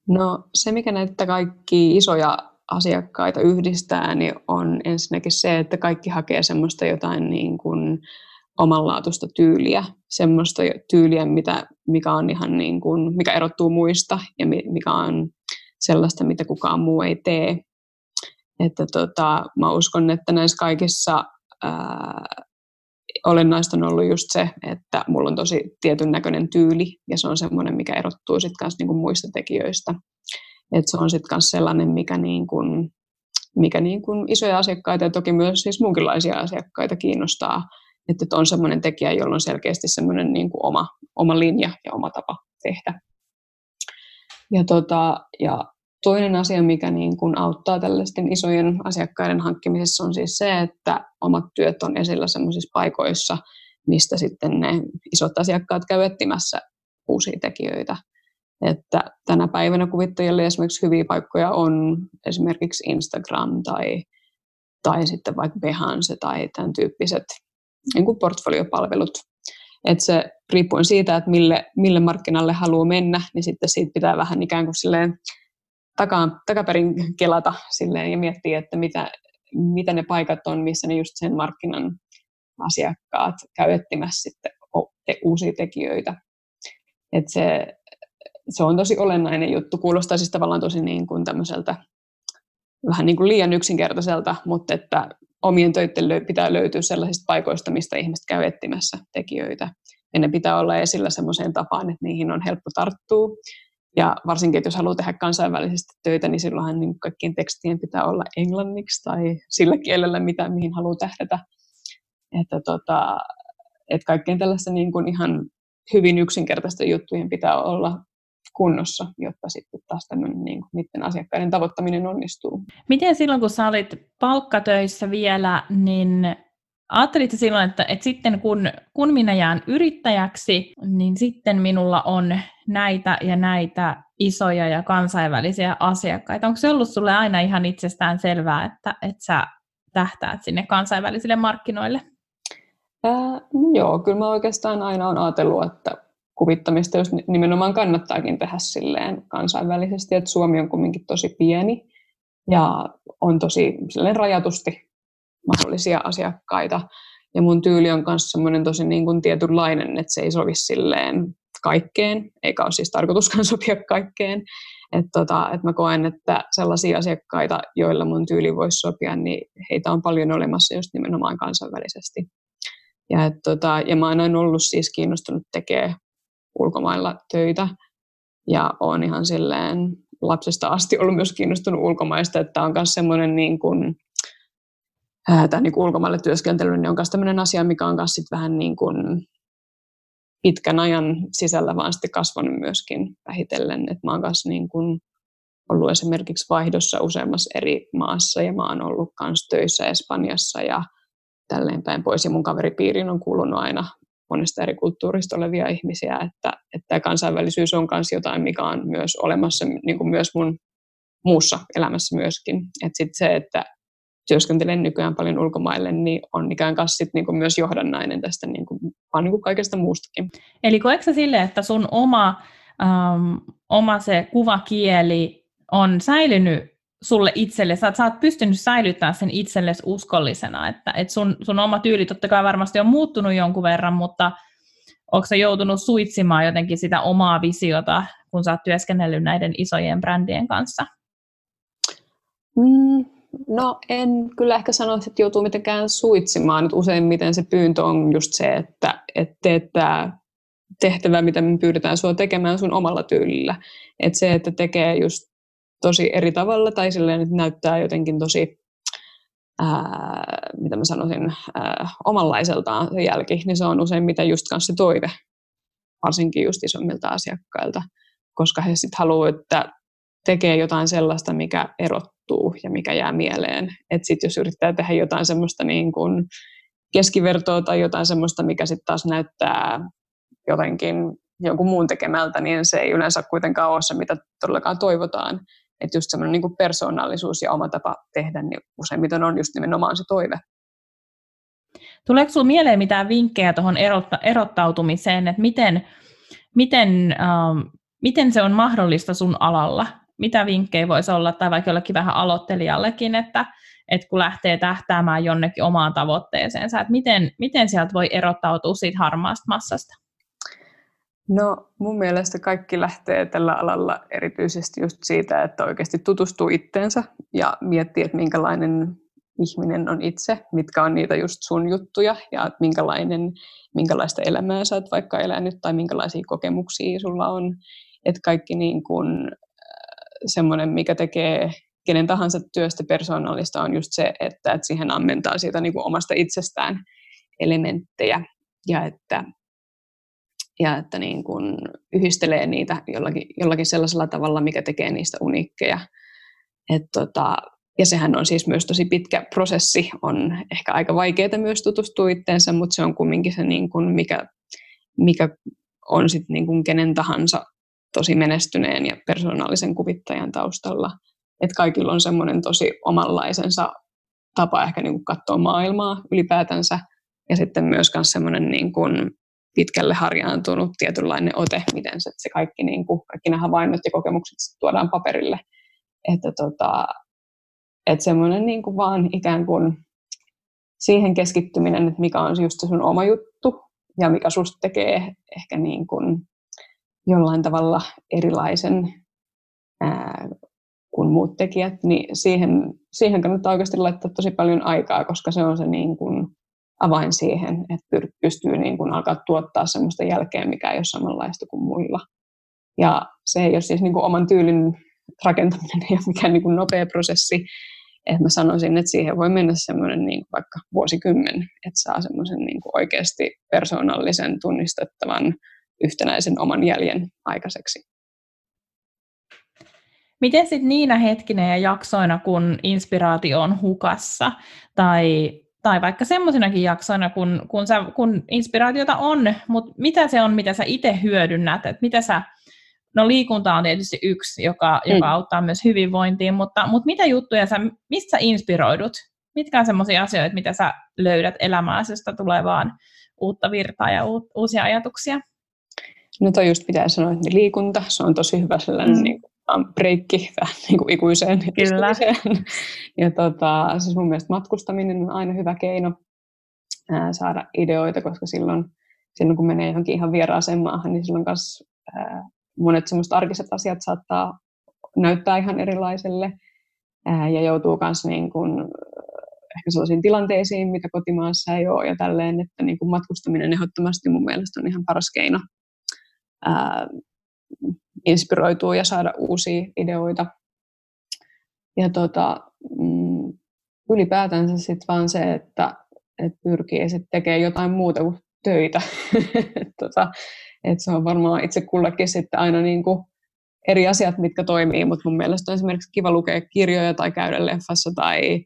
No se, mikä näitä kaikki isoja asiakkaita yhdistää, niin on ensinnäkin se, että kaikki hakee semmoista jotain niin kuin omanlaatuista tyyliä, semmoista tyyliä, mitä, mikä on ihan niin kuin, mikä erottuu muista ja mikä on sellaista, mitä kukaan muu ei tee. Että tota, mä uskon, että näissä kaikissa ää, olennaista on ollut just se, että mulla on tosi tietyn näköinen tyyli ja se on semmoinen, mikä erottuu sitten kanssa niinku muista tekijöistä. Että se on sitten kanssa sellainen, mikä, niin kuin, mikä niin kuin isoja asiakkaita ja toki myös siis muunkinlaisia asiakkaita kiinnostaa, että on semmoinen tekijä, jolla on selkeästi semmoinen niin kuin oma, oma linja ja oma tapa tehdä. Ja, tota, ja toinen asia, mikä niin kuin auttaa tällaisten isojen asiakkaiden hankkimisessa on siis se, että omat työt on esillä sellaisissa paikoissa, mistä sitten ne isot asiakkaat käy etsimässä uusia tekijöitä. Että tänä päivänä kuvittajille esimerkiksi hyviä paikkoja on esimerkiksi Instagram tai, tai sitten vaikka Behance tai tämän tyyppiset niin kuin portfoliopalvelut. Että se riippuen siitä, että mille, mille markkinalle haluaa mennä, niin sitten siitä pitää vähän ikään kuin silleen takaan, takaperin kelata silleen ja miettiä, että mitä, mitä ne paikat on, missä ne just sen markkinan asiakkaat käy etsimässä sitten uusia tekijöitä. että se, se on tosi olennainen juttu. Kuulostaa siis tavallaan tosi niin kuin tämmöiseltä vähän niin kuin liian yksinkertaiselta, mutta että omien töiden pitää löytyä sellaisista paikoista, mistä ihmiset käy etsimässä tekijöitä. Ja ne pitää olla esillä semmoiseen tapaan, että niihin on helppo tarttua. Ja varsinkin, että jos haluaa tehdä kansainvälisesti töitä, niin silloinhan niin kaikkien tekstien pitää olla englanniksi tai sillä kielellä, mitä, mihin haluaa tähdätä. Että, tota, että kaikkein tällaista niin kuin ihan hyvin yksinkertaisten juttujen pitää olla kunnossa, jotta sitten taas tämmöinen niin kuin, niiden asiakkaiden tavoittaminen onnistuu. Miten silloin, kun sä olit palkkatöissä vielä, niin ajattelit silloin, että, että sitten kun, kun minä jään yrittäjäksi, niin sitten minulla on näitä ja näitä isoja ja kansainvälisiä asiakkaita. Onko se ollut sulle aina ihan itsestään selvää, että, että sä tähtäät sinne kansainvälisille markkinoille? Ää, no joo, kyllä mä oikeastaan aina olen ajatellut, että kuvittamista jos nimenomaan kannattaakin tehdä silleen kansainvälisesti, että Suomi on kuitenkin tosi pieni ja on tosi rajatusti mahdollisia asiakkaita. Ja mun tyyli on myös semmoinen tosi niin kuin tietynlainen, että se ei sovi silleen kaikkeen, eikä ole siis tarkoituskaan sopia kaikkeen. Että tota, et mä koen, että sellaisia asiakkaita, joilla mun tyyli voisi sopia, niin heitä on paljon olemassa just nimenomaan kansainvälisesti. Ja, et tota, ja mä oon ollut siis kiinnostunut tekemään ulkomailla töitä, ja on ihan silleen lapsesta asti ollut myös kiinnostunut ulkomaista, että on myös semmoinen niin kuin, tämä niin ulkomaille työskentely niin on myös tämmöinen asia, mikä on myös sit vähän niin kuin pitkän ajan sisällä vaan sitten kasvanut myöskin vähitellen. Et mä oon kanssa niin kuin ollut esimerkiksi vaihdossa useammassa eri maassa ja mä oon ollut myös töissä Espanjassa ja tälleen päin pois. Ja mun kaveripiiriin on kuulunut aina monesta eri kulttuurista olevia ihmisiä, että, että kansainvälisyys on myös jotain, mikä on myös olemassa niin kuin myös mun muussa elämässä myöskin. Että sit se, että työskentelen nykyään paljon ulkomaille, niin on ikään kuin sit niin kuin myös johdannainen tästä niin kuin, vaan niin kuin kaikesta muustakin. Eli koetko sille, että sun oma, um, oma se kuvakieli on säilynyt sulle itselle, sä, sä oot pystynyt säilyttämään sen itsellesi uskollisena, että, että sun, sun oma tyyli totta kai varmasti on muuttunut jonkun verran, mutta onko sä joutunut suitsimaan jotenkin sitä omaa visiota, kun sä oot työskennellyt näiden isojen brändien kanssa? Mm, No en kyllä ehkä sanoisi, että joutuu mitenkään suitsimaan. Nyt useimmiten se pyyntö on just se, että, että teet tämä tehtävä, mitä me pyydetään sinua tekemään sun omalla tyylillä. Että se, että tekee just tosi eri tavalla tai silleen, että näyttää jotenkin tosi, ää, mitä mä sanoisin, ää, omanlaiseltaan se jälki, niin se on useimmiten just kanssa se toive, varsinkin just isommilta asiakkailta, koska he sitten haluavat, että tekee jotain sellaista, mikä erottuu ja mikä jää mieleen. Että sitten jos yrittää tehdä jotain semmoista niin kuin keskivertoa tai jotain semmoista, mikä sitten taas näyttää jotenkin jonkun muun tekemältä, niin se ei yleensä kuitenkaan ole se, mitä todellakaan toivotaan. Että just semmoinen niin persoonallisuus ja oma tapa tehdä, niin useimmiten on just nimenomaan se toive. Tuleeko sinulla mieleen mitään vinkkejä tuohon erotta, erottautumiseen, että miten, miten, ähm, miten se on mahdollista sun alalla? Mitä vinkkejä voisi olla, tai vaikka jollekin vähän aloittelijallekin, että, että kun lähtee tähtäämään jonnekin omaan tavoitteeseensa, että miten, miten sieltä voi erottautua siitä harmaasta massasta? No mun mielestä kaikki lähtee tällä alalla erityisesti just siitä, että oikeasti tutustuu itteensä ja miettii, että minkälainen ihminen on itse, mitkä on niitä just sun juttuja ja että minkälainen, minkälaista elämää sä oot vaikka elänyt tai minkälaisia kokemuksia sulla on. Että kaikki niin kuin, äh, semmoinen, mikä tekee kenen tahansa työstä persoonallista on just se, että, että siihen ammentaa siitä niin kuin omasta itsestään elementtejä ja että, ja että niin kuin yhdistelee niitä jollakin, jollakin sellaisella tavalla, mikä tekee niistä uniikkeja. Et tota, ja sehän on siis myös tosi pitkä prosessi, on ehkä aika vaikeaa myös tutustua itteensä, mutta se on kumminkin se, niin kuin mikä, mikä on sitten niin kenen tahansa tosi menestyneen ja persoonallisen kuvittajan taustalla. Että kaikilla on semmoinen tosi omanlaisensa tapa ehkä niin kuin katsoa maailmaa ylipäätänsä, ja sitten myös semmoinen niin kuin pitkälle harjaantunut tietynlainen ote, miten se, se kaikki, niin kuin, kaikki nämä havainnot ja kokemukset tuodaan paperille. Että tota, että semmoinen niin kuin vaan ikään kuin siihen keskittyminen, että mikä on just se sun oma juttu ja mikä susta tekee ehkä niin kuin jollain tavalla erilaisen ää, kuin muut tekijät, niin siihen, siihen kannattaa oikeasti laittaa tosi paljon aikaa, koska se on se niin kuin avain siihen, että pystyy niin kuin alkaa tuottaa semmoista jälkeä, mikä ei ole samanlaista kuin muilla. Ja se ei ole siis niin kuin oman tyylin rakentaminen ole mikään niin kuin nopea prosessi, että mä sanoisin, että siihen voi mennä semmoinen niin kuin vaikka vuosikymmen, että saa semmoisen niin kuin oikeasti persoonallisen, tunnistettavan, yhtenäisen oman jäljen aikaiseksi. Miten sitten niinä hetkinä ja jaksoina, kun inspiraatio on hukassa, tai, tai vaikka semmoisinakin jaksoina, kun, kun, sä, kun inspiraatiota on, mutta mitä se on, mitä sä itse hyödynnät, että mitä sä No liikunta on tietysti yksi, joka, mm. joka auttaa myös hyvinvointiin, mutta, mutta mitä juttuja sä, mistä sä inspiroidut? Mitkä on sellaisia asioita, mitä sä löydät elämääsi, josta tulee vaan uutta virtaa ja u, uusia ajatuksia? No toi just pitää sanoa, että liikunta, se on tosi hyvä sellainen mm. niin kuin breikki vähän niin kuin ikuiseen Kyllä. Ja tota, siis mun mielestä matkustaminen on aina hyvä keino ää, saada ideoita, koska silloin, silloin kun menee johonkin ihan vieraaseen maahan, niin silloin kanssa ää, monet semmoiset arkiset asiat saattaa näyttää ihan erilaiselle ää, ja joutuu myös niin kuin, ehkä sellaisiin tilanteisiin, mitä kotimaassa ei ole ja tälleen, että niin kuin matkustaminen ehdottomasti mun mielestä on ihan paras keino ää, inspiroitua ja saada uusia ideoita. Ja tota, mm, ylipäätänsä sitten vaan se, että, että pyrkii sitten tekemään jotain muuta kuin töitä. tota, et se on varmaan itse kullekin sitten aina niin kuin eri asiat, mitkä toimii, mutta mun mielestä on esimerkiksi kiva lukea kirjoja tai käydä leffassa tai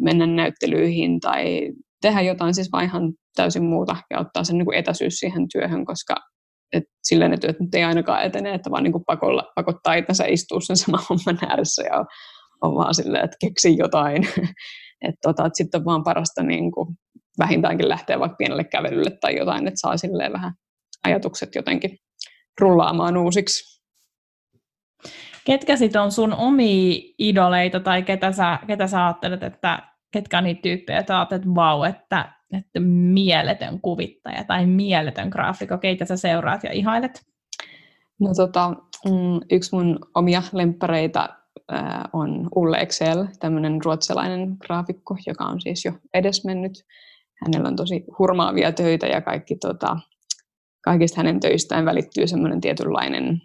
mennä näyttelyihin tai tehdä jotain siis vaan ihan täysin muuta ja ottaa sen niin kuin etäisyys siihen työhön, koska et silleen ne työt nyt ei ainakaan etene, että vaan niin pakolla, pakottaa itsensä istua sen saman homman ääressä ja on vaan silleen, että keksi jotain. että tota, et sitten on vaan parasta niin kuin vähintäänkin lähteä vaikka pienelle kävelylle tai jotain, että saa silleen vähän ajatukset jotenkin rullaamaan uusiksi. Ketkä sitten on sun omia idoleita tai ketä sä, ketä sä ajattelet, että ketkä on niitä tyyppejä, että ajattelet, että vau, että, että mieletön kuvittaja tai mieletön graafikko, keitä sä seuraat ja ihailet? No tota, mm, yksi mun omia lemppareita on Ulle Excel, tämmöinen ruotsalainen graafikko, joka on siis jo edesmennyt. Hänellä on tosi hurmaavia töitä ja kaikki tota, kaikista hänen töistään välittyy semmoinen tietynlainen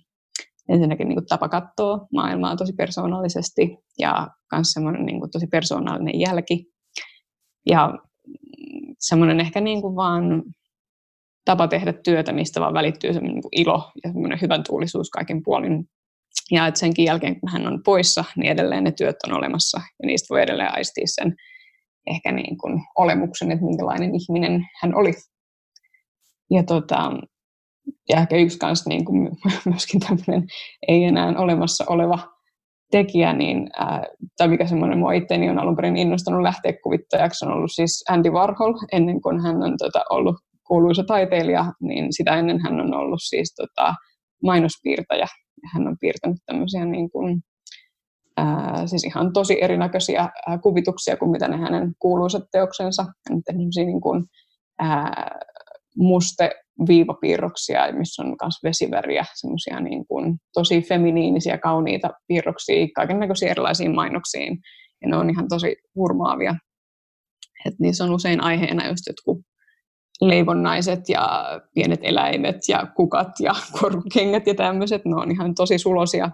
ensinnäkin niin kuin tapa katsoa maailmaa tosi persoonallisesti ja myös semmoinen niin kuin tosi persoonallinen jälki. Ja semmoinen ehkä niin kuin vaan tapa tehdä työtä, mistä vaan välittyy semmoinen niin kuin ilo ja semmoinen hyvän tuulisuus kaiken puolin. Ja että senkin jälkeen, kun hän on poissa, niin edelleen ne työt on olemassa ja niistä voi edelleen aistia sen ehkä niin kuin olemuksen, että minkälainen ihminen hän oli ja, tota, ja ehkä yksi kanssa niin kuin myöskin tämmöinen ei enää olemassa oleva tekijä, niin, ää, tai mikä semmoinen mua itteeni on alun perin innostanut lähteä kuvittajaksi, on ollut siis Andy Warhol, ennen kuin hän on tota, ollut kuuluisa taiteilija, niin sitä ennen hän on ollut siis tota, mainospiirtäjä. Hän on piirtänyt tämmöisiä niin kuin, ää, siis ihan tosi erinäköisiä ää, kuvituksia kuin mitä ne hänen kuuluisat teoksensa. Hän on tehnyt niin kuin, ää, muste viivapiirroksia, missä on myös vesiväriä, semmoisia niin tosi feminiinisiä, kauniita piirroksia, kaiken näköisiä erilaisiin mainoksiin. Ja ne on ihan tosi hurmaavia. Et niissä on usein aiheena just jotkut leivonnaiset ja pienet eläimet ja kukat ja korkengät ja tämmöiset. Ne on ihan tosi sulosia.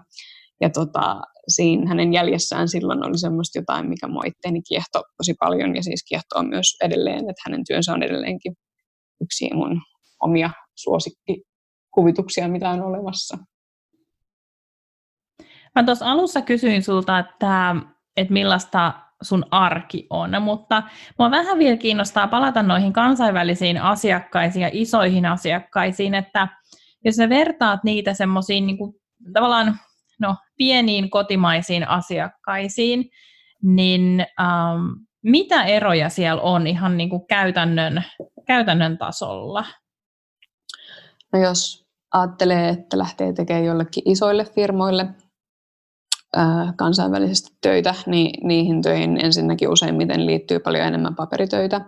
Ja tota, siinä hänen jäljessään silloin oli semmoista jotain, mikä mua itteeni kiehto tosi paljon ja siis kiehtoo myös edelleen, että hänen työnsä on edelleenkin yksi mun omia suosikkikuvituksia, mitä on olemassa. Mä tuossa alussa kysyin sulta, että, että millaista sun arki on, mutta mua vähän vielä kiinnostaa palata noihin kansainvälisiin asiakkaisiin ja isoihin asiakkaisiin, että jos sä vertaat niitä semmoisiin niin tavallaan no, pieniin kotimaisiin asiakkaisiin, niin ähm, mitä eroja siellä on ihan niin kuin käytännön, käytännön tasolla? No jos ajattelee, että lähtee tekemään jollekin isoille firmoille ää, kansainvälisesti töitä, niin niihin töihin ensinnäkin useimmiten liittyy paljon enemmän paperitöitä.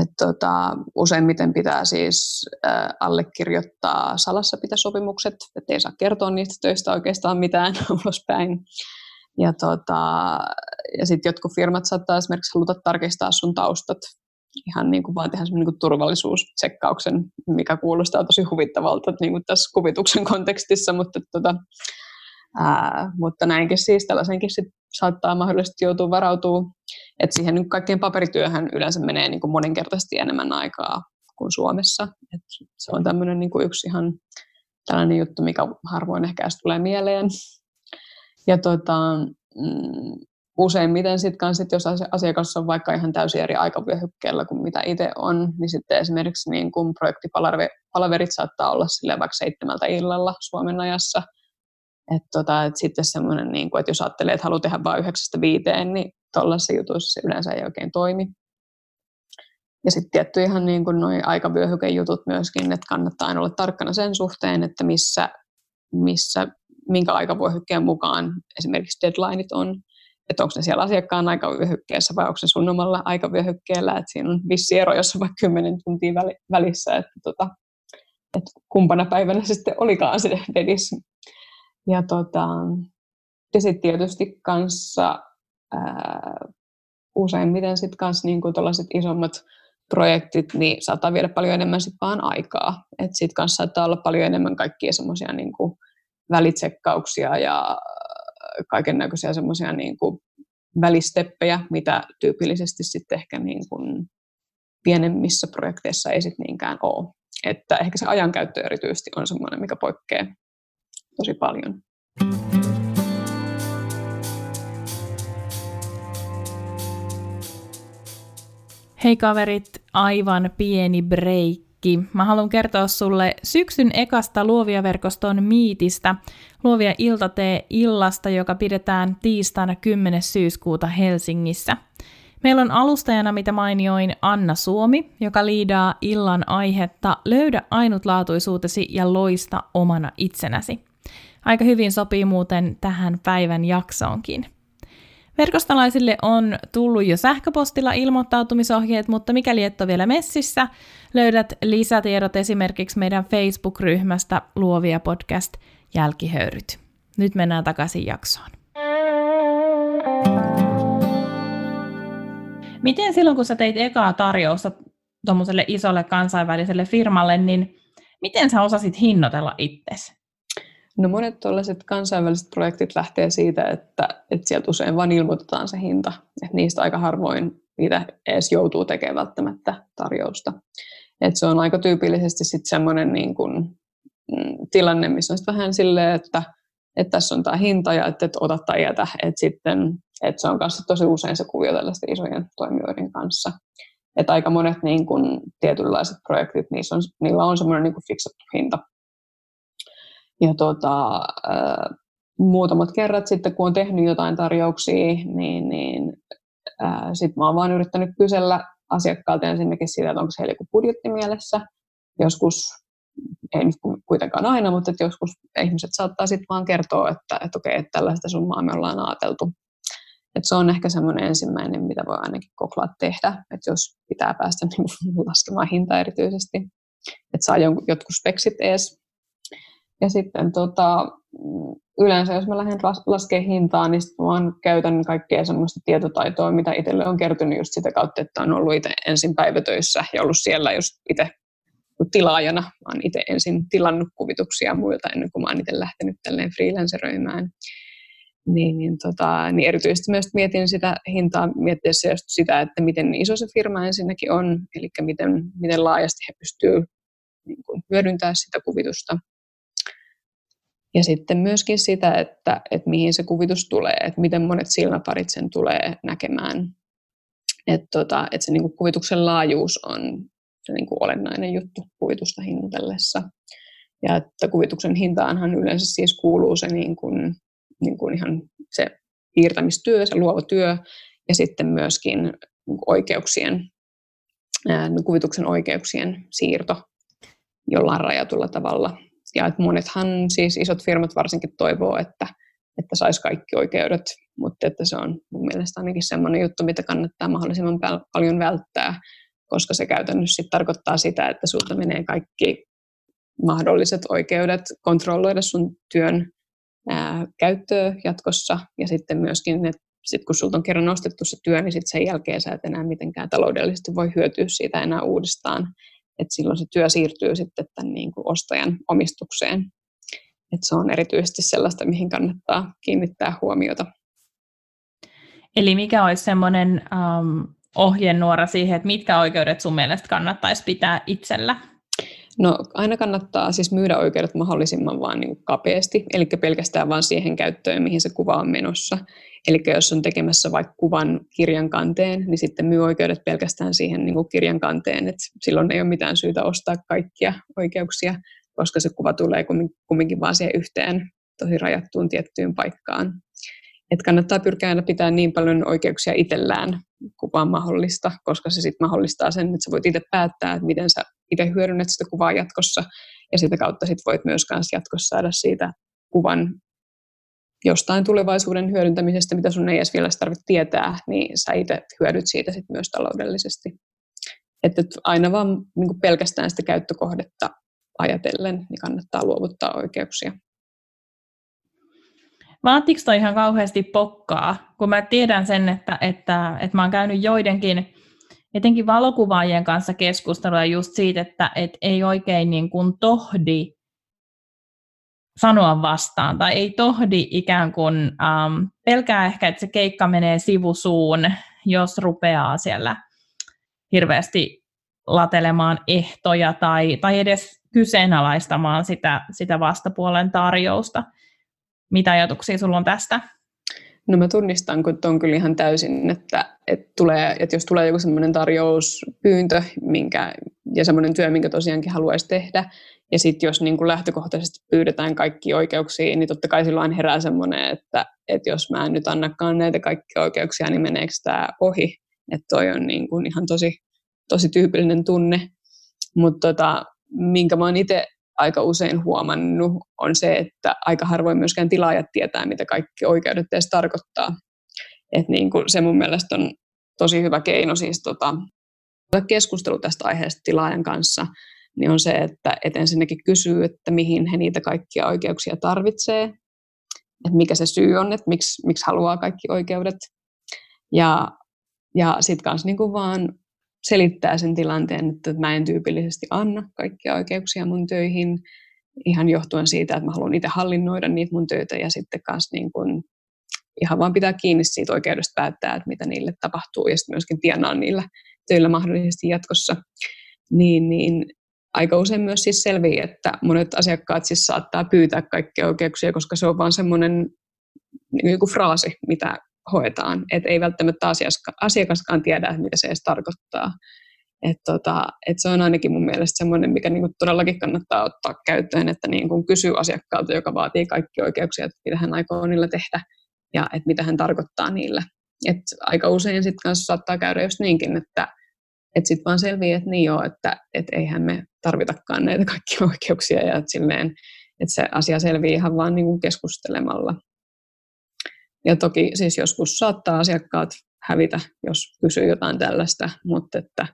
Et tota, useimmiten pitää siis ää, allekirjoittaa salassapitäsopimukset, ettei saa kertoa niistä töistä oikeastaan mitään ulospäin. Ja, tota, ja sitten jotkut firmat saattaa esimerkiksi haluta tarkistaa sun taustat ihan niin kuin vaan tehdä niin kuin turvallisuustsekkauksen, mikä kuulostaa tosi huvittavalta niin kuin tässä kuvituksen kontekstissa, mutta, tota, ää, mutta näinkin siis tällaisenkin sit saattaa mahdollisesti joutua varautuu, että siihen niin kaikkeen paperityöhön yleensä menee niin kuin moninkertaisesti enemmän aikaa kuin Suomessa. Et se on tämmöinen niin kuin yksi ihan tällainen juttu, mikä harvoin ehkä tulee mieleen. Ja tota, mm, useimmiten sit kans, sit jos asiakas on vaikka ihan täysin eri aikavyöhykkeellä kuin mitä itse on, niin sitten esimerkiksi niin kun projektipalaverit saattaa olla sille vaikka seitsemältä illalla Suomen ajassa. Et tota, et sitten semmoinen, niin että jos ajattelee, että haluaa tehdä vain yhdeksästä viiteen, niin tuollaisessa jutuissa se yleensä ei oikein toimi. Ja sitten tietty ihan niin kuin noi aikavyöhykejutut myöskin, että kannattaa aina olla tarkkana sen suhteen, että missä, missä minkä aikavyöhykkeen mukaan esimerkiksi deadlineit on että onko ne siellä asiakkaan aikavyöhykkeessä vai onko se sun omalla aikavyöhykkeellä, että siinä on vissi ero, jos on vaikka 10 tuntia välissä, että, tota, että kumpana päivänä se sitten olikaan se dedis. Ja, tota, ja sitten tietysti kanssa ää, useimmiten sitten kanssa niin kuin isommat projektit, niin saattaa viedä paljon enemmän sit vaan aikaa. Että sitten kanssa saattaa olla paljon enemmän kaikkia semmoisia niin välitsekkauksia ja kaiken näköisiä semmoisia niin kuin välisteppejä, mitä tyypillisesti sitten ehkä niin kuin pienemmissä projekteissa ei sitten niinkään ole. Että ehkä se ajankäyttö erityisesti on semmoinen, mikä poikkeaa tosi paljon. Hei kaverit, aivan pieni break kaikki. Mä haluan kertoa sulle syksyn ekasta Luovia verkoston miitistä, Luovia iltatee illasta, joka pidetään tiistaina 10. syyskuuta Helsingissä. Meillä on alustajana, mitä mainioin, Anna Suomi, joka liidaa illan aihetta Löydä ainutlaatuisuutesi ja loista omana itsenäsi. Aika hyvin sopii muuten tähän päivän jaksoonkin. Verkostolaisille on tullut jo sähköpostilla ilmoittautumisohjeet, mutta mikäli et ole vielä messissä, löydät lisätiedot esimerkiksi meidän Facebook-ryhmästä Luovia podcast Jälkihöyryt. Nyt mennään takaisin jaksoon. Miten silloin, kun sä teit ekaa tarjousta tuommoiselle isolle kansainväliselle firmalle, niin miten sä osasit hinnoitella itsesi? No monet tuollaiset kansainväliset projektit lähtee siitä, että, että sieltä usein vain ilmoitetaan se hinta. Että niistä aika harvoin niitä edes joutuu tekemään välttämättä tarjousta. Et se on aika tyypillisesti sitten semmoinen niin kuin, mm, tilanne, missä on vähän silleen, että, että tässä on tämä hinta ja että et ota tai jätä. Että sitten, että se on kanssa tosi usein se kuvio tällaisten isojen toimijoiden kanssa. Että aika monet niin kuin, tietynlaiset projektit, niissä on, niillä on semmoinen niin fiksattu hinta ja tota, muutamat kerrat sitten, kun on tehnyt jotain tarjouksia, niin, niin sitten mä oon vaan yrittänyt kysellä asiakkaalta ensinnäkin siitä, että onko heillä joku budjetti mielessä. Joskus, ei nyt kuitenkaan aina, mutta että joskus ihmiset saattaa sitten vaan kertoa, että, että okei, että tällaista summaa me ollaan ajateltu. Et se on ehkä semmoinen ensimmäinen, mitä voi ainakin koklaa tehdä, että jos pitää päästä niin laskemaan hintaa erityisesti. että saa jotkut speksit ees. Ja sitten tota, yleensä jos mä lähden laskemaan hintaa, niin sitten vaan käytän kaikkea semmoista tietotaitoa, mitä itselle on kertynyt just sitä kautta, että on ollut itse ensin päivätöissä ja ollut siellä just itse tilaajana. Mä oon itse ensin tilannut kuvituksia muilta ennen kuin mä oon itse lähtenyt tälleen freelanceröimään. Niin, niin, tota, niin erityisesti myös mietin sitä hintaa miettiessä just sitä, että miten iso se firma ensinnäkin on, eli miten, miten laajasti he pystyvät niin hyödyntämään sitä kuvitusta. Ja sitten myöskin sitä, että, että mihin se kuvitus tulee, että miten monet silmäparit sen tulee näkemään. Että, tota, että se niin kuin kuvituksen laajuus on se niin kuin olennainen juttu kuvitusta hinnoitellessa. Ja että kuvituksen hintaanhan yleensä siis kuuluu se, niin kuin, niin kuin ihan se piirtämistyö, se luova työ ja sitten myöskin niin oikeuksien, kuvituksen oikeuksien siirto jollain rajatulla tavalla. Ja että monethan, siis isot firmat varsinkin toivoo, että, että saisi kaikki oikeudet, mutta että se on mun mielestä ainakin semmoinen juttu, mitä kannattaa mahdollisimman paljon välttää, koska se käytännössä sit tarkoittaa sitä, että sulta menee kaikki mahdolliset oikeudet kontrolloida sun työn ää, käyttöä jatkossa ja sitten myöskin, että sit kun sulta on kerran nostettu se työ, niin sit sen jälkeen sä et enää mitenkään taloudellisesti voi hyötyä siitä enää uudestaan. Et silloin se työ siirtyy sitten tämän niin kuin ostajan omistukseen. Et se on erityisesti sellaista, mihin kannattaa kiinnittää huomiota. Eli mikä olisi semmoinen um, ohjenuora siihen, että mitkä oikeudet sun mielestä kannattaisi pitää itsellä? No aina kannattaa siis myydä oikeudet mahdollisimman vaan niin kapeasti, eli pelkästään vain siihen käyttöön, mihin se kuva on menossa. Eli jos on tekemässä vaikka kuvan kirjan kanteen, niin sitten myy oikeudet pelkästään siihen niin kirjan kanteen, että silloin ei ole mitään syytä ostaa kaikkia oikeuksia, koska se kuva tulee kumminkin vaan siihen yhteen tosi rajattuun tiettyyn paikkaan että kannattaa pyrkiä aina pitää niin paljon oikeuksia itsellään kuin vaan mahdollista, koska se sitten mahdollistaa sen, että sä voit itse päättää, että miten sä itse hyödynnät sitä kuvaa jatkossa, ja sitä kautta sit voit myös jatkossa saada siitä kuvan jostain tulevaisuuden hyödyntämisestä, mitä sun ei edes vielä tarvitse tietää, niin sä itse hyödyt siitä sit myös taloudellisesti. Että aina vaan niin pelkästään sitä käyttökohdetta ajatellen, niin kannattaa luovuttaa oikeuksia. Vaatiko toi ihan kauheasti pokkaa? Kun mä tiedän sen, että, että, että mä oon käynyt joidenkin, etenkin valokuvaajien kanssa keskustelua just siitä, että, että ei oikein niin kuin tohdi sanoa vastaan, tai ei tohdi ikään kuin um, pelkää ehkä, että se keikka menee sivusuun, jos rupeaa siellä hirveästi latelemaan ehtoja tai, tai edes kyseenalaistamaan sitä, sitä vastapuolen tarjousta. Mitä ajatuksia sulla on tästä? No mä tunnistan, kun on kyllä ihan täysin, että, että, tulee, että jos tulee joku semmoinen tarjouspyyntö minkä, ja semmoinen työ, minkä tosiaankin haluaisi tehdä, ja sitten jos niin kuin lähtökohtaisesti pyydetään kaikki oikeuksia, niin totta kai silloin herää semmoinen, että, että jos mä en nyt annakaan näitä kaikki oikeuksia, niin meneekö tämä ohi? Että toi on niin kuin ihan tosi, tosi tyypillinen tunne. Mutta tota, minkä mä oon itse aika usein huomannut, on se, että aika harvoin myöskään tilaajat tietää, mitä kaikki oikeudet edes tarkoittaa. Et niin kuin se mun mielestä on tosi hyvä keino siis tota, keskustelu tästä aiheesta tilaajan kanssa, niin on se, että et ensinnäkin kysyy, että mihin he niitä kaikkia oikeuksia tarvitsee, että mikä se syy on, että miksi, miksi haluaa kaikki oikeudet. Ja, ja sitten kanssa niin vaan selittää sen tilanteen, että mä en tyypillisesti anna kaikkia oikeuksia mun töihin, ihan johtuen siitä, että mä haluan itse hallinnoida niitä mun töitä ja sitten kanssa niin kun ihan vaan pitää kiinni siitä oikeudesta päättää, että mitä niille tapahtuu ja sitten myöskin tienaa niillä töillä mahdollisesti jatkossa. Niin, niin aika usein myös siis selviää, että monet asiakkaat siis saattaa pyytää kaikkia oikeuksia, koska se on vaan semmoinen niin kuin fraasi, mitä hoetaan. Et ei välttämättä asiakaskaan tiedä, mitä se edes tarkoittaa. Et tota, et se on ainakin mun mielestä semmoinen, mikä niinku todellakin kannattaa ottaa käyttöön, että niinku kysyy asiakkaalta, joka vaatii kaikki oikeuksia, että mitä hän aikoo niillä tehdä ja että mitä hän tarkoittaa niillä. Et aika usein sitten kanssa saattaa käydä just niinkin, että et sitten vaan selviää, että niin joo, että et eihän me tarvitakaan näitä kaikkia oikeuksia ja että silleen, että se asia selviää ihan vaan niinku keskustelemalla. Ja toki siis joskus saattaa asiakkaat hävitä, jos kysyy jotain tällaista, mutta että,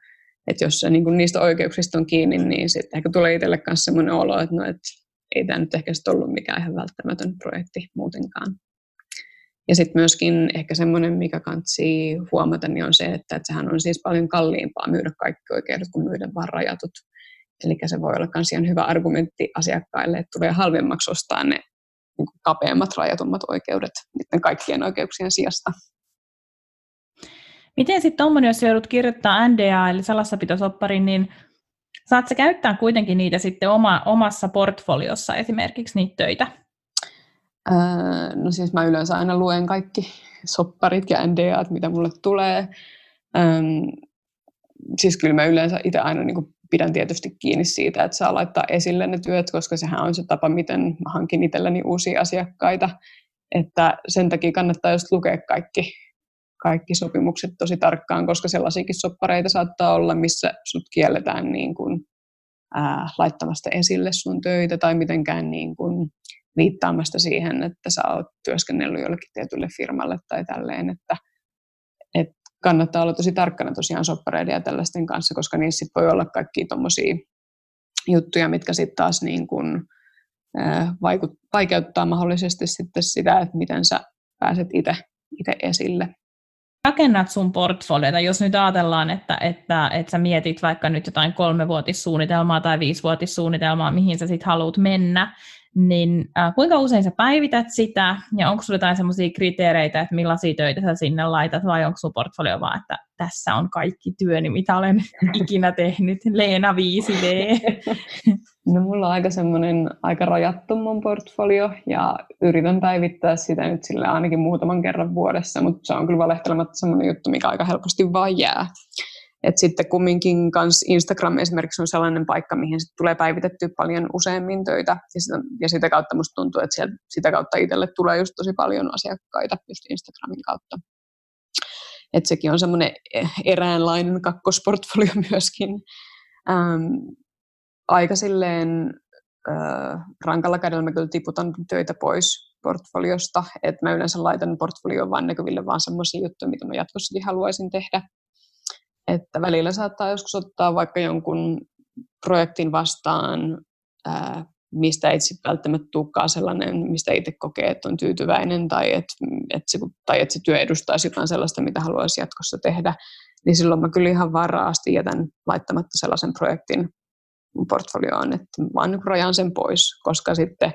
että jos se niin kuin niistä oikeuksista on kiinni, niin sitten ehkä tulee itselle myös sellainen olo, että, no, että ei tämä nyt ehkä ollut mikään ihan välttämätön projekti muutenkaan. Ja sitten myöskin ehkä semmoinen, mikä kansi huomata, niin on se, että, että sehän on siis paljon kalliimpaa myydä kaikki oikeudet kuin myydä vain rajatut. Eli se voi olla myös ihan hyvä argumentti asiakkaille, että tulee halvemmaksi ostaa ne niin kapeammat, rajatummat oikeudet niiden kaikkien oikeuksien sijasta. Miten sitten tuommoinen, jos joudut kirjoittaa NDA eli salassapitosopparin, niin saat sä käyttää kuitenkin niitä sitten oma, omassa portfoliossa esimerkiksi niitä töitä? Öö, no siis mä yleensä aina luen kaikki sopparit ja NDAt, mitä mulle tulee. Siis kyllä mä yleensä itse aina niin pidän tietysti kiinni siitä, että saa laittaa esille ne työt, koska sehän on se tapa, miten mä hankin itselleni uusia asiakkaita. Että sen takia kannattaa just lukea kaikki kaikki sopimukset tosi tarkkaan, koska sellaisiakin soppareita saattaa olla, missä sut kielletään niin kuin, ää, laittamasta esille sun töitä tai mitenkään niin kuin, viittaamasta siihen, että sä oot työskennellyt jollekin tietylle firmalle tai tälleen, että et kannattaa olla tosi tarkkana tosiaan soppareiden ja tällaisten kanssa, koska niissä sit voi olla kaikki tommosia juttuja, mitkä sitten taas niin kuin, ää, vaikut, vaikeuttaa mahdollisesti sitten sitä, että miten sä pääset itse esille. Rakennat sun portfoliota, jos nyt ajatellaan, että, että, että sä mietit vaikka nyt jotain kolmevuotissuunnitelmaa tai viisivuotissuunnitelmaa, mihin sä sitten haluat mennä, niin äh, kuinka usein sä päivität sitä, ja onko sulla jotain sellaisia kriteereitä, että millaisia töitä sä sinne laitat, vai onko sun portfolio vaan, että tässä on kaikki työni, mitä olen ikinä tehnyt, Leena 5V. No mulla on aika semmoinen aika rajattu mun portfolio ja yritän päivittää sitä nyt sille ainakin muutaman kerran vuodessa, mutta se on kyllä valehtelematta semmoinen juttu, mikä aika helposti vaan jää. Et sitten kumminkin kans Instagram esimerkiksi on sellainen paikka, mihin sit tulee päivitettyä paljon useammin töitä ja sitä, ja sitä kautta musta tuntuu, että sieltä, sitä kautta itselle tulee just tosi paljon asiakkaita just Instagramin kautta. Et sekin on semmoinen eräänlainen kakkosportfolio myöskin. Ähm, aika silleen äh, rankalla kädellä mä kyllä tiputan töitä pois portfoliosta, että mä yleensä laitan portfolioon vain näkyville vaan semmoisia juttuja, mitä mä jatkossakin haluaisin tehdä. Että välillä saattaa joskus ottaa vaikka jonkun projektin vastaan, mistä ei välttämättä tulekaan sellainen, mistä itse kokee, että on tyytyväinen tai että, että se, tai että se työ edustaisi jotain sellaista, mitä haluaisi jatkossa tehdä, niin silloin mä kyllä ihan varaasti jätän laittamatta sellaisen projektin portfolioon, että vaan niin rajan sen pois, koska sitten,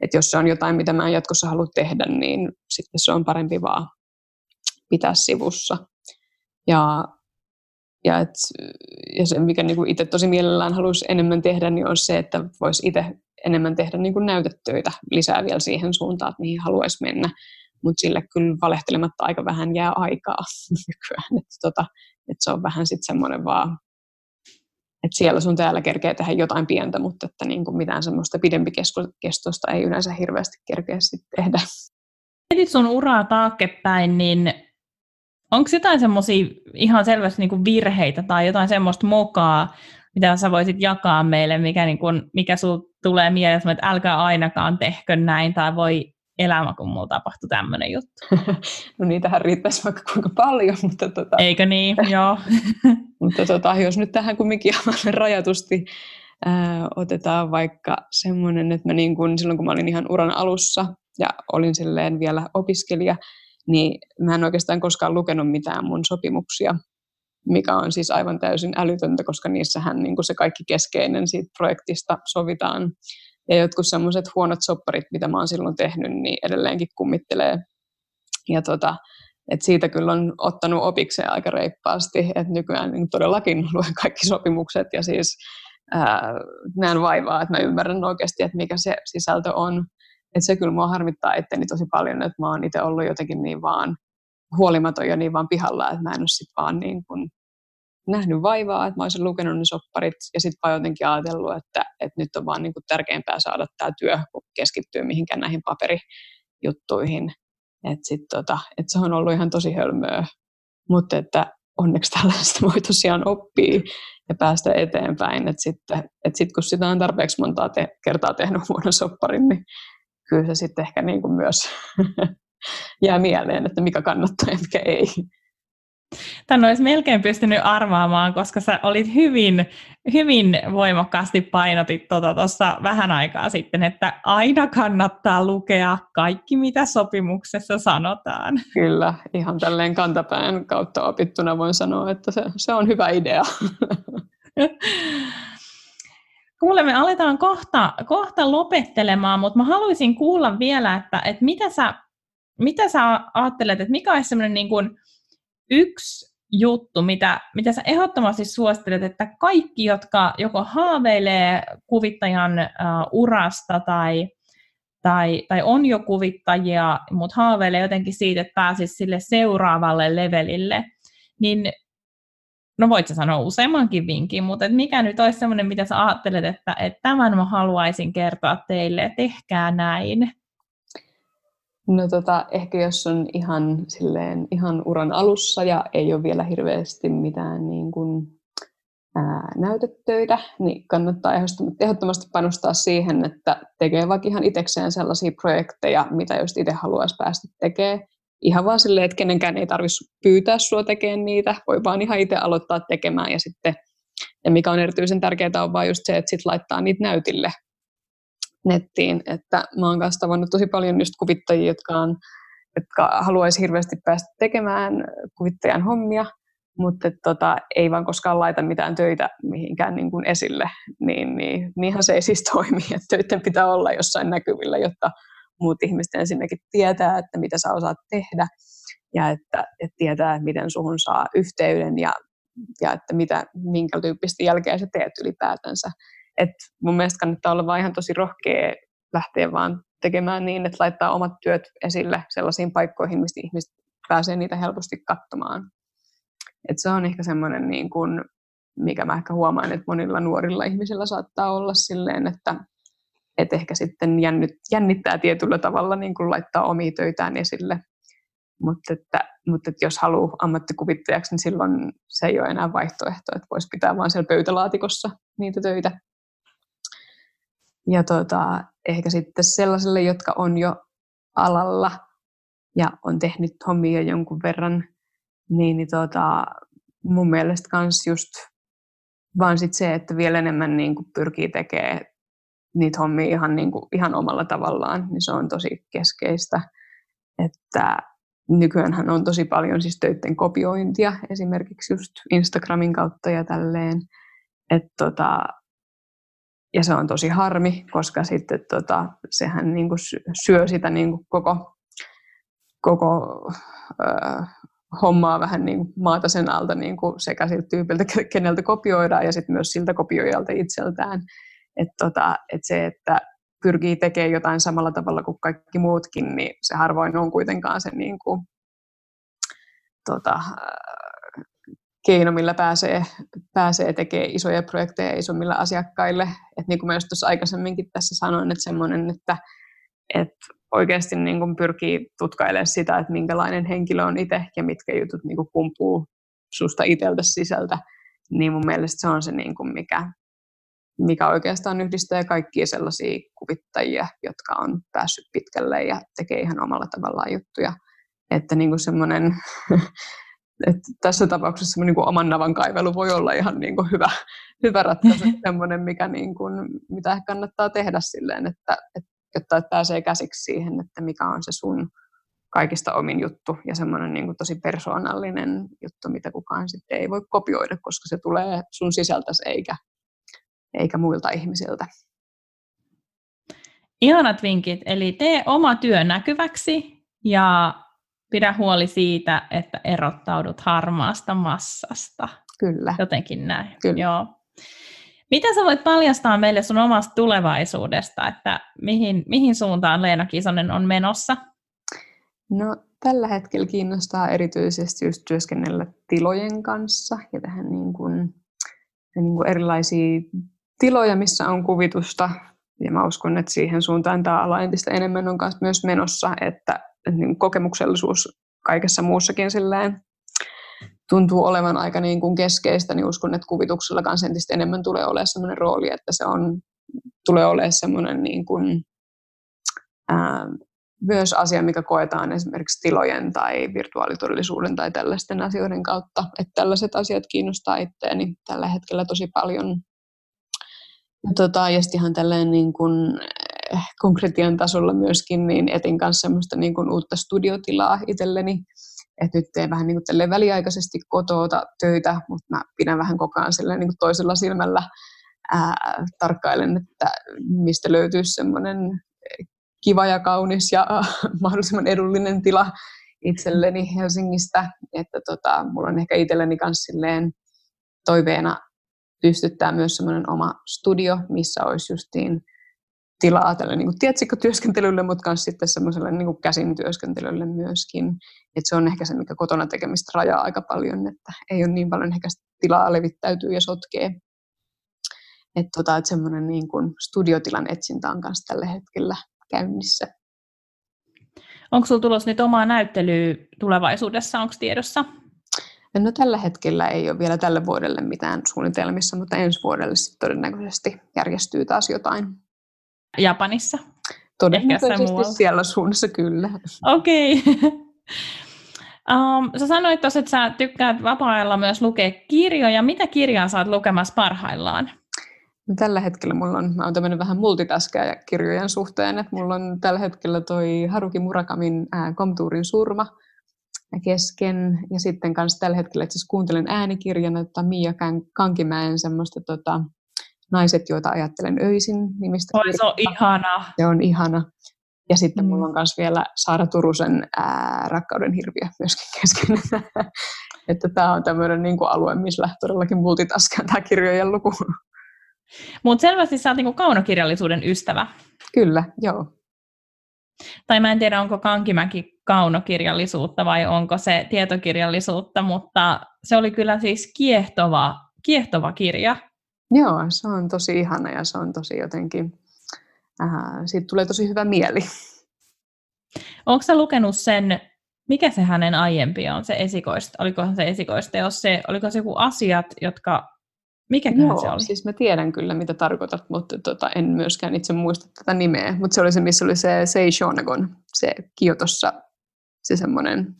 että jos se on jotain, mitä mä en jatkossa halua tehdä, niin sitten se on parempi vaan pitää sivussa. Ja, ja, et, ja se, mikä niin itse tosi mielellään haluaisi enemmän tehdä, niin on se, että voisi itse enemmän tehdä niin kuin näytetöitä lisää vielä siihen suuntaan, että mihin haluaisi mennä. Mutta sille kyllä valehtelematta aika vähän jää aikaa nykyään. Että tota, et se on vähän sitten semmoinen vaan että siellä sun täällä kerkeä tehdä jotain pientä, mutta että niin kuin mitään semmoista pidempikestosta ei yleensä hirveästi kerkeä sitten tehdä. Mietit sun uraa taakkepäin, niin onko jotain semmoisia ihan selvästi niin kuin virheitä tai jotain semmoista mokaa, mitä sä voisit jakaa meille, mikä, niin kuin, mikä sul tulee mieleen, että älkää ainakaan tehkö näin, tai voi elämä, kun mulla tapahtui tämmöinen juttu. no niitähän riittäisi vaikka kuinka paljon, mutta... Tota... Eikö niin, joo. mutta tota, jos nyt tähän kumminkin rajatusti ää, otetaan vaikka semmoinen, että mä niin kun, silloin kun mä olin ihan uran alussa ja olin silleen vielä opiskelija, niin mä en oikeastaan koskaan lukenut mitään mun sopimuksia, mikä on siis aivan täysin älytöntä, koska niissähän niin kuin se kaikki keskeinen siitä projektista sovitaan ja jotkut semmoiset huonot sopparit, mitä mä oon silloin tehnyt, niin edelleenkin kummittelee. Ja tota, et siitä kyllä on ottanut opikseen aika reippaasti, että nykyään niin todellakin luen kaikki sopimukset ja siis ää, näen vaivaa, että mä ymmärrän oikeasti, että mikä se sisältö on. Että se kyllä mua harmittaa etteni tosi paljon, että mä oon itse ollut jotenkin niin vaan huolimaton ja niin vaan pihalla, että mä en ole sit vaan niin kuin nähnyt vaivaa, että mä olisin lukenut ne sopparit ja sitten vaan jotenkin ajatellut, että, että nyt on vaan niin kuin tärkeämpää saada tämä työ, kun keskittyy mihinkään näihin paperijuttuihin. Että sit tota, et se on ollut ihan tosi hölmöä, mutta että onneksi tällaista voi tosiaan oppia ja päästä eteenpäin. Että sitten et sit, kun sitä on tarpeeksi montaa te- kertaa tehnyt huonon sopparin, niin kyllä se sitten ehkä niin kuin myös jää mieleen, että mikä kannattaa ja mikä ei. Tän olisi melkein pystynyt arvaamaan, koska sä olit hyvin, hyvin voimakkaasti painotit tuota tuossa vähän aikaa sitten, että aina kannattaa lukea kaikki, mitä sopimuksessa sanotaan. Kyllä, ihan tälleen kantapään kautta opittuna voin sanoa, että se, se on hyvä idea. Kuule, me aletaan kohta, kohta lopettelemaan, mutta mä haluaisin kuulla vielä, että, että mitä, sä, mitä sä ajattelet, että mikä olisi semmoinen niin kuin yksi juttu, mitä, mitä sä ehdottomasti suosittelet, että kaikki, jotka joko haaveilee kuvittajan uh, urasta tai, tai, tai on jo kuvittajia, mutta haaveilee jotenkin siitä, että pääsisi sille seuraavalle levelille, niin no voit sä sanoa useammankin vinkin, mutta et mikä nyt olisi sellainen, mitä sä ajattelet, että, että tämän mä haluaisin kertoa teille, tehkää näin? No tota, ehkä jos on ihan, silleen, ihan uran alussa ja ei ole vielä hirveästi mitään niin kuin, ää, näytetöitä, niin kannattaa ehdottomasti panostaa siihen, että tekee vaikka ihan itsekseen sellaisia projekteja, mitä just itse haluaisi päästä tekemään ihan vaan silleen, että kenenkään ei tarvitsisi pyytää sua tekemään niitä, voi vaan ihan itse aloittaa tekemään. Ja sitten, ja mikä on erityisen tärkeää on vaan just se, että sit laittaa niitä näytille nettiin, että mä oon kanssa tavannut tosi paljon just kuvittajia, jotka, on, jotka haluaisi hirveästi päästä tekemään kuvittajan hommia, mutta et, tota, ei vaan koskaan laita mitään töitä mihinkään niin kuin esille, niin, niin niinhän se ei siis toimi, että töiden pitää olla jossain näkyvillä, jotta muut ihmiset ensinnäkin tietää, että mitä sä osaat tehdä ja että, että tietää, että miten suhun saa yhteyden ja, ja että mitä, minkä tyyppistä jälkeä sä teet ylipäätänsä. Et mun mielestä kannattaa olla vaan ihan tosi rohkea lähteä vaan tekemään niin, että laittaa omat työt esille sellaisiin paikkoihin, mistä ihmiset pääsee niitä helposti katsomaan. Et se on ehkä semmoinen, niin mikä mä ehkä huomaan, että monilla nuorilla ihmisillä saattaa olla silleen, että et ehkä sitten jännittää tietyllä tavalla niin kuin laittaa omia töitään esille. Mutta, että, mutta että jos haluaa ammattikuvittajaksi, niin silloin se ei ole enää vaihtoehto, että voisi pitää vain siellä pöytälaatikossa niitä töitä. Ja tota, ehkä sitten sellaisille, jotka on jo alalla ja on tehnyt hommia jonkun verran, niin, niin tota, mun mielestä myös just vaan sit se, että vielä enemmän niin kuin pyrkii tekemään niitä hommia ihan, niin kuin, ihan omalla tavallaan, niin se on tosi keskeistä. Että nykyään on tosi paljon siis töiden kopiointia, esimerkiksi just Instagramin kautta ja tälleen. Et tota, ja se on tosi harmi, koska sitten tota, sehän niin kuin syö sitä niin kuin koko, koko ö, hommaa vähän niin kuin maata sen alta niin kuin sekä siltä tyypiltä, keneltä kopioidaan, ja sitten myös siltä kopioijalta itseltään. Että tota, et se, että pyrkii tekemään jotain samalla tavalla kuin kaikki muutkin, niin se harvoin on kuitenkaan se niin kuin, tota, keino, millä pääsee, pääsee tekemään isoja projekteja isommilla asiakkaille. Et niin kuin just tuossa aikaisemminkin tässä sanoin, että semmoinen, että, että oikeasti niin kuin pyrkii tutkailemaan sitä, että minkälainen henkilö on itse ja mitkä jutut niin kuin kumpuu susta itseltä sisältä, niin mun mielestä se on se, niin kuin mikä, mikä oikeastaan yhdistää kaikkia sellaisia kuvittajia, jotka on päässyt pitkälle ja tekee ihan omalla tavallaan juttuja. Että niin kuin semmoinen, että tässä tapauksessa niin kuin oman navan kaivelu voi olla ihan niin kuin hyvä, hyvä ratkaisu, semmoinen, mikä niin kuin, mitä kannattaa tehdä silleen, että, että, jotta pääsee käsiksi siihen, että mikä on se sun kaikista omin juttu ja semmoinen niin kuin tosi persoonallinen juttu, mitä kukaan sitten ei voi kopioida, koska se tulee sun sisältäsi eikä eikä muilta ihmisiltä. Ihanat vinkit, eli tee oma työ näkyväksi ja pidä huoli siitä, että erottaudut harmaasta massasta. Kyllä. Jotenkin näin. Kyllä. Joo. Mitä sä voit paljastaa meille sun omasta tulevaisuudesta, että mihin, mihin suuntaan Leena Kisonen on menossa? No tällä hetkellä kiinnostaa erityisesti just työskennellä tilojen kanssa ja tähän niin kuin, niin kuin erilaisia tiloja, missä on kuvitusta. Ja mä uskon, että siihen suuntaan tämä ala entistä enemmän on myös menossa, että, niin kokemuksellisuus kaikessa muussakin silleen tuntuu olevan aika niin kuin keskeistä, niin uskon, että kuvituksella kanssa entistä enemmän tulee olemaan sellainen rooli, että se on, tulee olemaan sellainen niin kuin, ää, myös asia, mikä koetaan esimerkiksi tilojen tai virtuaalitodellisuuden tai tällaisten asioiden kautta. Että tällaiset asiat kiinnostaa itseäni tällä hetkellä tosi paljon. Ja, tota, ja sitten ihan tälleen niin kuin eh, konkretian tasolla myöskin, niin etin kanssa semmoista niin kuin uutta studiotilaa itselleni. Että nyt teen vähän niin kuin väliaikaisesti kotoota töitä, mutta mä pidän vähän koko ajan niin kuin toisella silmällä ää, tarkkailen, että mistä löytyisi semmoinen kiva ja kaunis ja mahdollisimman edullinen tila itselleni Helsingistä. Että tota, mulla on ehkä itselleni myös toiveena pystyttää myös semmoinen oma studio, missä olisi justiin tilaa tälle niin tietsikkotyöskentelylle, mutta myös sitten semmoiselle niin käsin työskentelylle myöskin. Et se on ehkä se, mikä kotona tekemistä rajaa aika paljon, että ei ole niin paljon ehkä tilaa levittäytyy ja sotkee. Että tota, et semmoinen niin kuin studiotilan etsintä on kanssa tällä hetkellä käynnissä. Onko sinulla tulossa nyt omaa näyttelyä tulevaisuudessa, onko tiedossa? No tällä hetkellä ei ole vielä tälle vuodelle mitään suunnitelmissa, mutta ensi vuodelle sitten todennäköisesti järjestyy taas jotain. Japanissa? Todennäköisesti siellä suunnassa kyllä. Okei. Okay. um, sä sanoit tuossa, että sä tykkäät vapaa-ajalla myös lukea kirjoja. Mitä kirjaa sä oot lukemassa parhaillaan? Tällä hetkellä mulla on, mä oon tämmöinen vähän multitaskaaja kirjojen suhteen, että mulla on tällä hetkellä toi Haruki Murakamin ää, Komtuurin surma kesken, ja sitten kanssa tällä hetkellä itse kuuntelen äänikirjana että Mia Kankimäen semmoista tota, Naiset, joita ajattelen öisin nimistä. Oi, se on ihana. Se on ihana. Ja sitten mm. mulla on myös vielä Saara Turusen ää, Rakkauden hirviö myöskin kesken. että tämä on tämmöinen niin kuin alue, missä todellakin multitaskaa tämä kirjojen luku. Mutta selvästi sä oot niinku kaunokirjallisuuden ystävä. Kyllä, joo. Tai mä en tiedä, onko Kankimäki kaunokirjallisuutta vai onko se tietokirjallisuutta, mutta se oli kyllä siis kiehtova, kiehtova kirja. Joo, se on tosi ihana ja se on tosi jotenkin, äh, siitä tulee tosi hyvä mieli. Onko sä lukenut sen, mikä se hänen aiempi on, se esikoista, olikohan se esikoista, jos se, oliko se joku asiat, jotka mikä Joo, se oli? siis mä tiedän kyllä, mitä tarkoitat, mutta tota, en myöskään itse muista tätä nimeä. Mutta se oli se, missä oli se Sei Shonagon, se Kiotossa, se semmoinen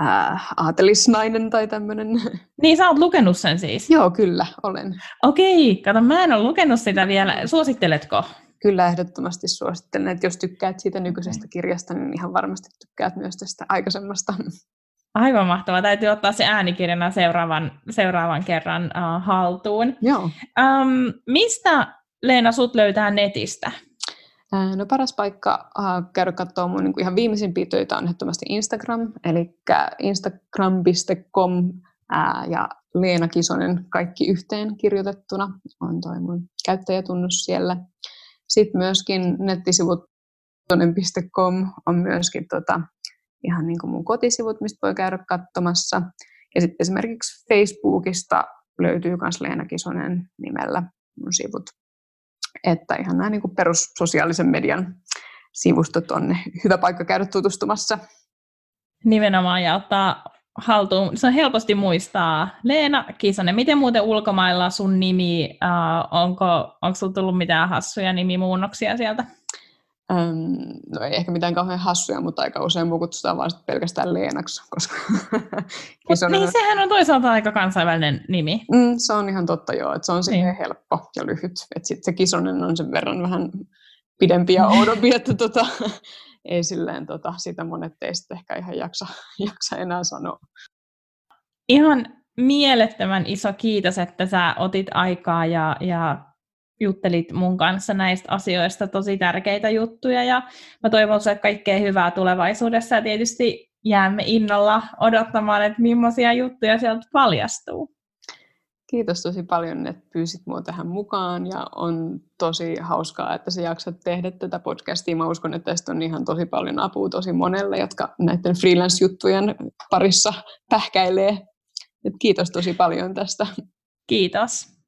äh, aatelisnainen tai tämmöinen. Niin, sä oot lukenut sen siis? Joo, kyllä, olen. Okei, kato, mä en ole lukenut sitä vielä. Suositteletko? Kyllä, ehdottomasti suosittelen, että jos tykkäät siitä nykyisestä kirjasta, niin ihan varmasti tykkäät myös tästä aikaisemmasta. Aivan mahtavaa. Täytyy ottaa se äänikirjana seuraavan, seuraavan kerran uh, haltuun. Joo. Um, mistä Leena sut löytää netistä? No paras paikka uh, käydä katsoa mun niin ihan viimeisimpiä töitä on ehdottomasti Instagram, eli instagram.com uh, ja Leena Kisonen kaikki yhteen kirjoitettuna on toi mun käyttäjätunnus siellä. Sitten myöskin nettisivut on myöskin tota, ihan niin kuin mun kotisivut, mistä voi käydä katsomassa. Ja sitten esimerkiksi Facebookista löytyy myös Leena Kisonen nimellä mun sivut. Että ihan nämä niin kuin perus sosiaalisen median sivustot on hyvä paikka käydä tutustumassa. Nimenomaan ja ottaa haltuun. Se on helposti muistaa. Leena Kisonen, miten muuten ulkomailla sun nimi, uh, onko, onko sulla tullut mitään hassuja nimimuunnoksia sieltä? No ei ehkä mitään kauhean hassuja, mutta aika usein muu kutsutaan vaan pelkästään Leenaksi. Koska Kisonen... Niin, sehän on toisaalta aika kansainvälinen nimi. Mm, se on ihan totta joo, että se on niin. helppo ja lyhyt. Että sitten se Kisonen on sen verran vähän pidempi ja oudompi, että tota, ei silleen tota, sitä monet teistä ehkä ihan jaksa, jaksa enää sanoa. Ihan mielettömän iso kiitos, että sä otit aikaa ja, ja juttelit mun kanssa näistä asioista tosi tärkeitä juttuja ja mä toivon sinulle kaikkea hyvää tulevaisuudessa ja tietysti jäämme innolla odottamaan, että millaisia juttuja sieltä paljastuu. Kiitos tosi paljon, että pyysit mua tähän mukaan ja on tosi hauskaa, että sä jaksat tehdä tätä podcastia. Mä uskon, että tästä on ihan tosi paljon apua tosi monelle, jotka näiden freelance-juttujen parissa pähkäilee. Et kiitos tosi paljon tästä. Kiitos.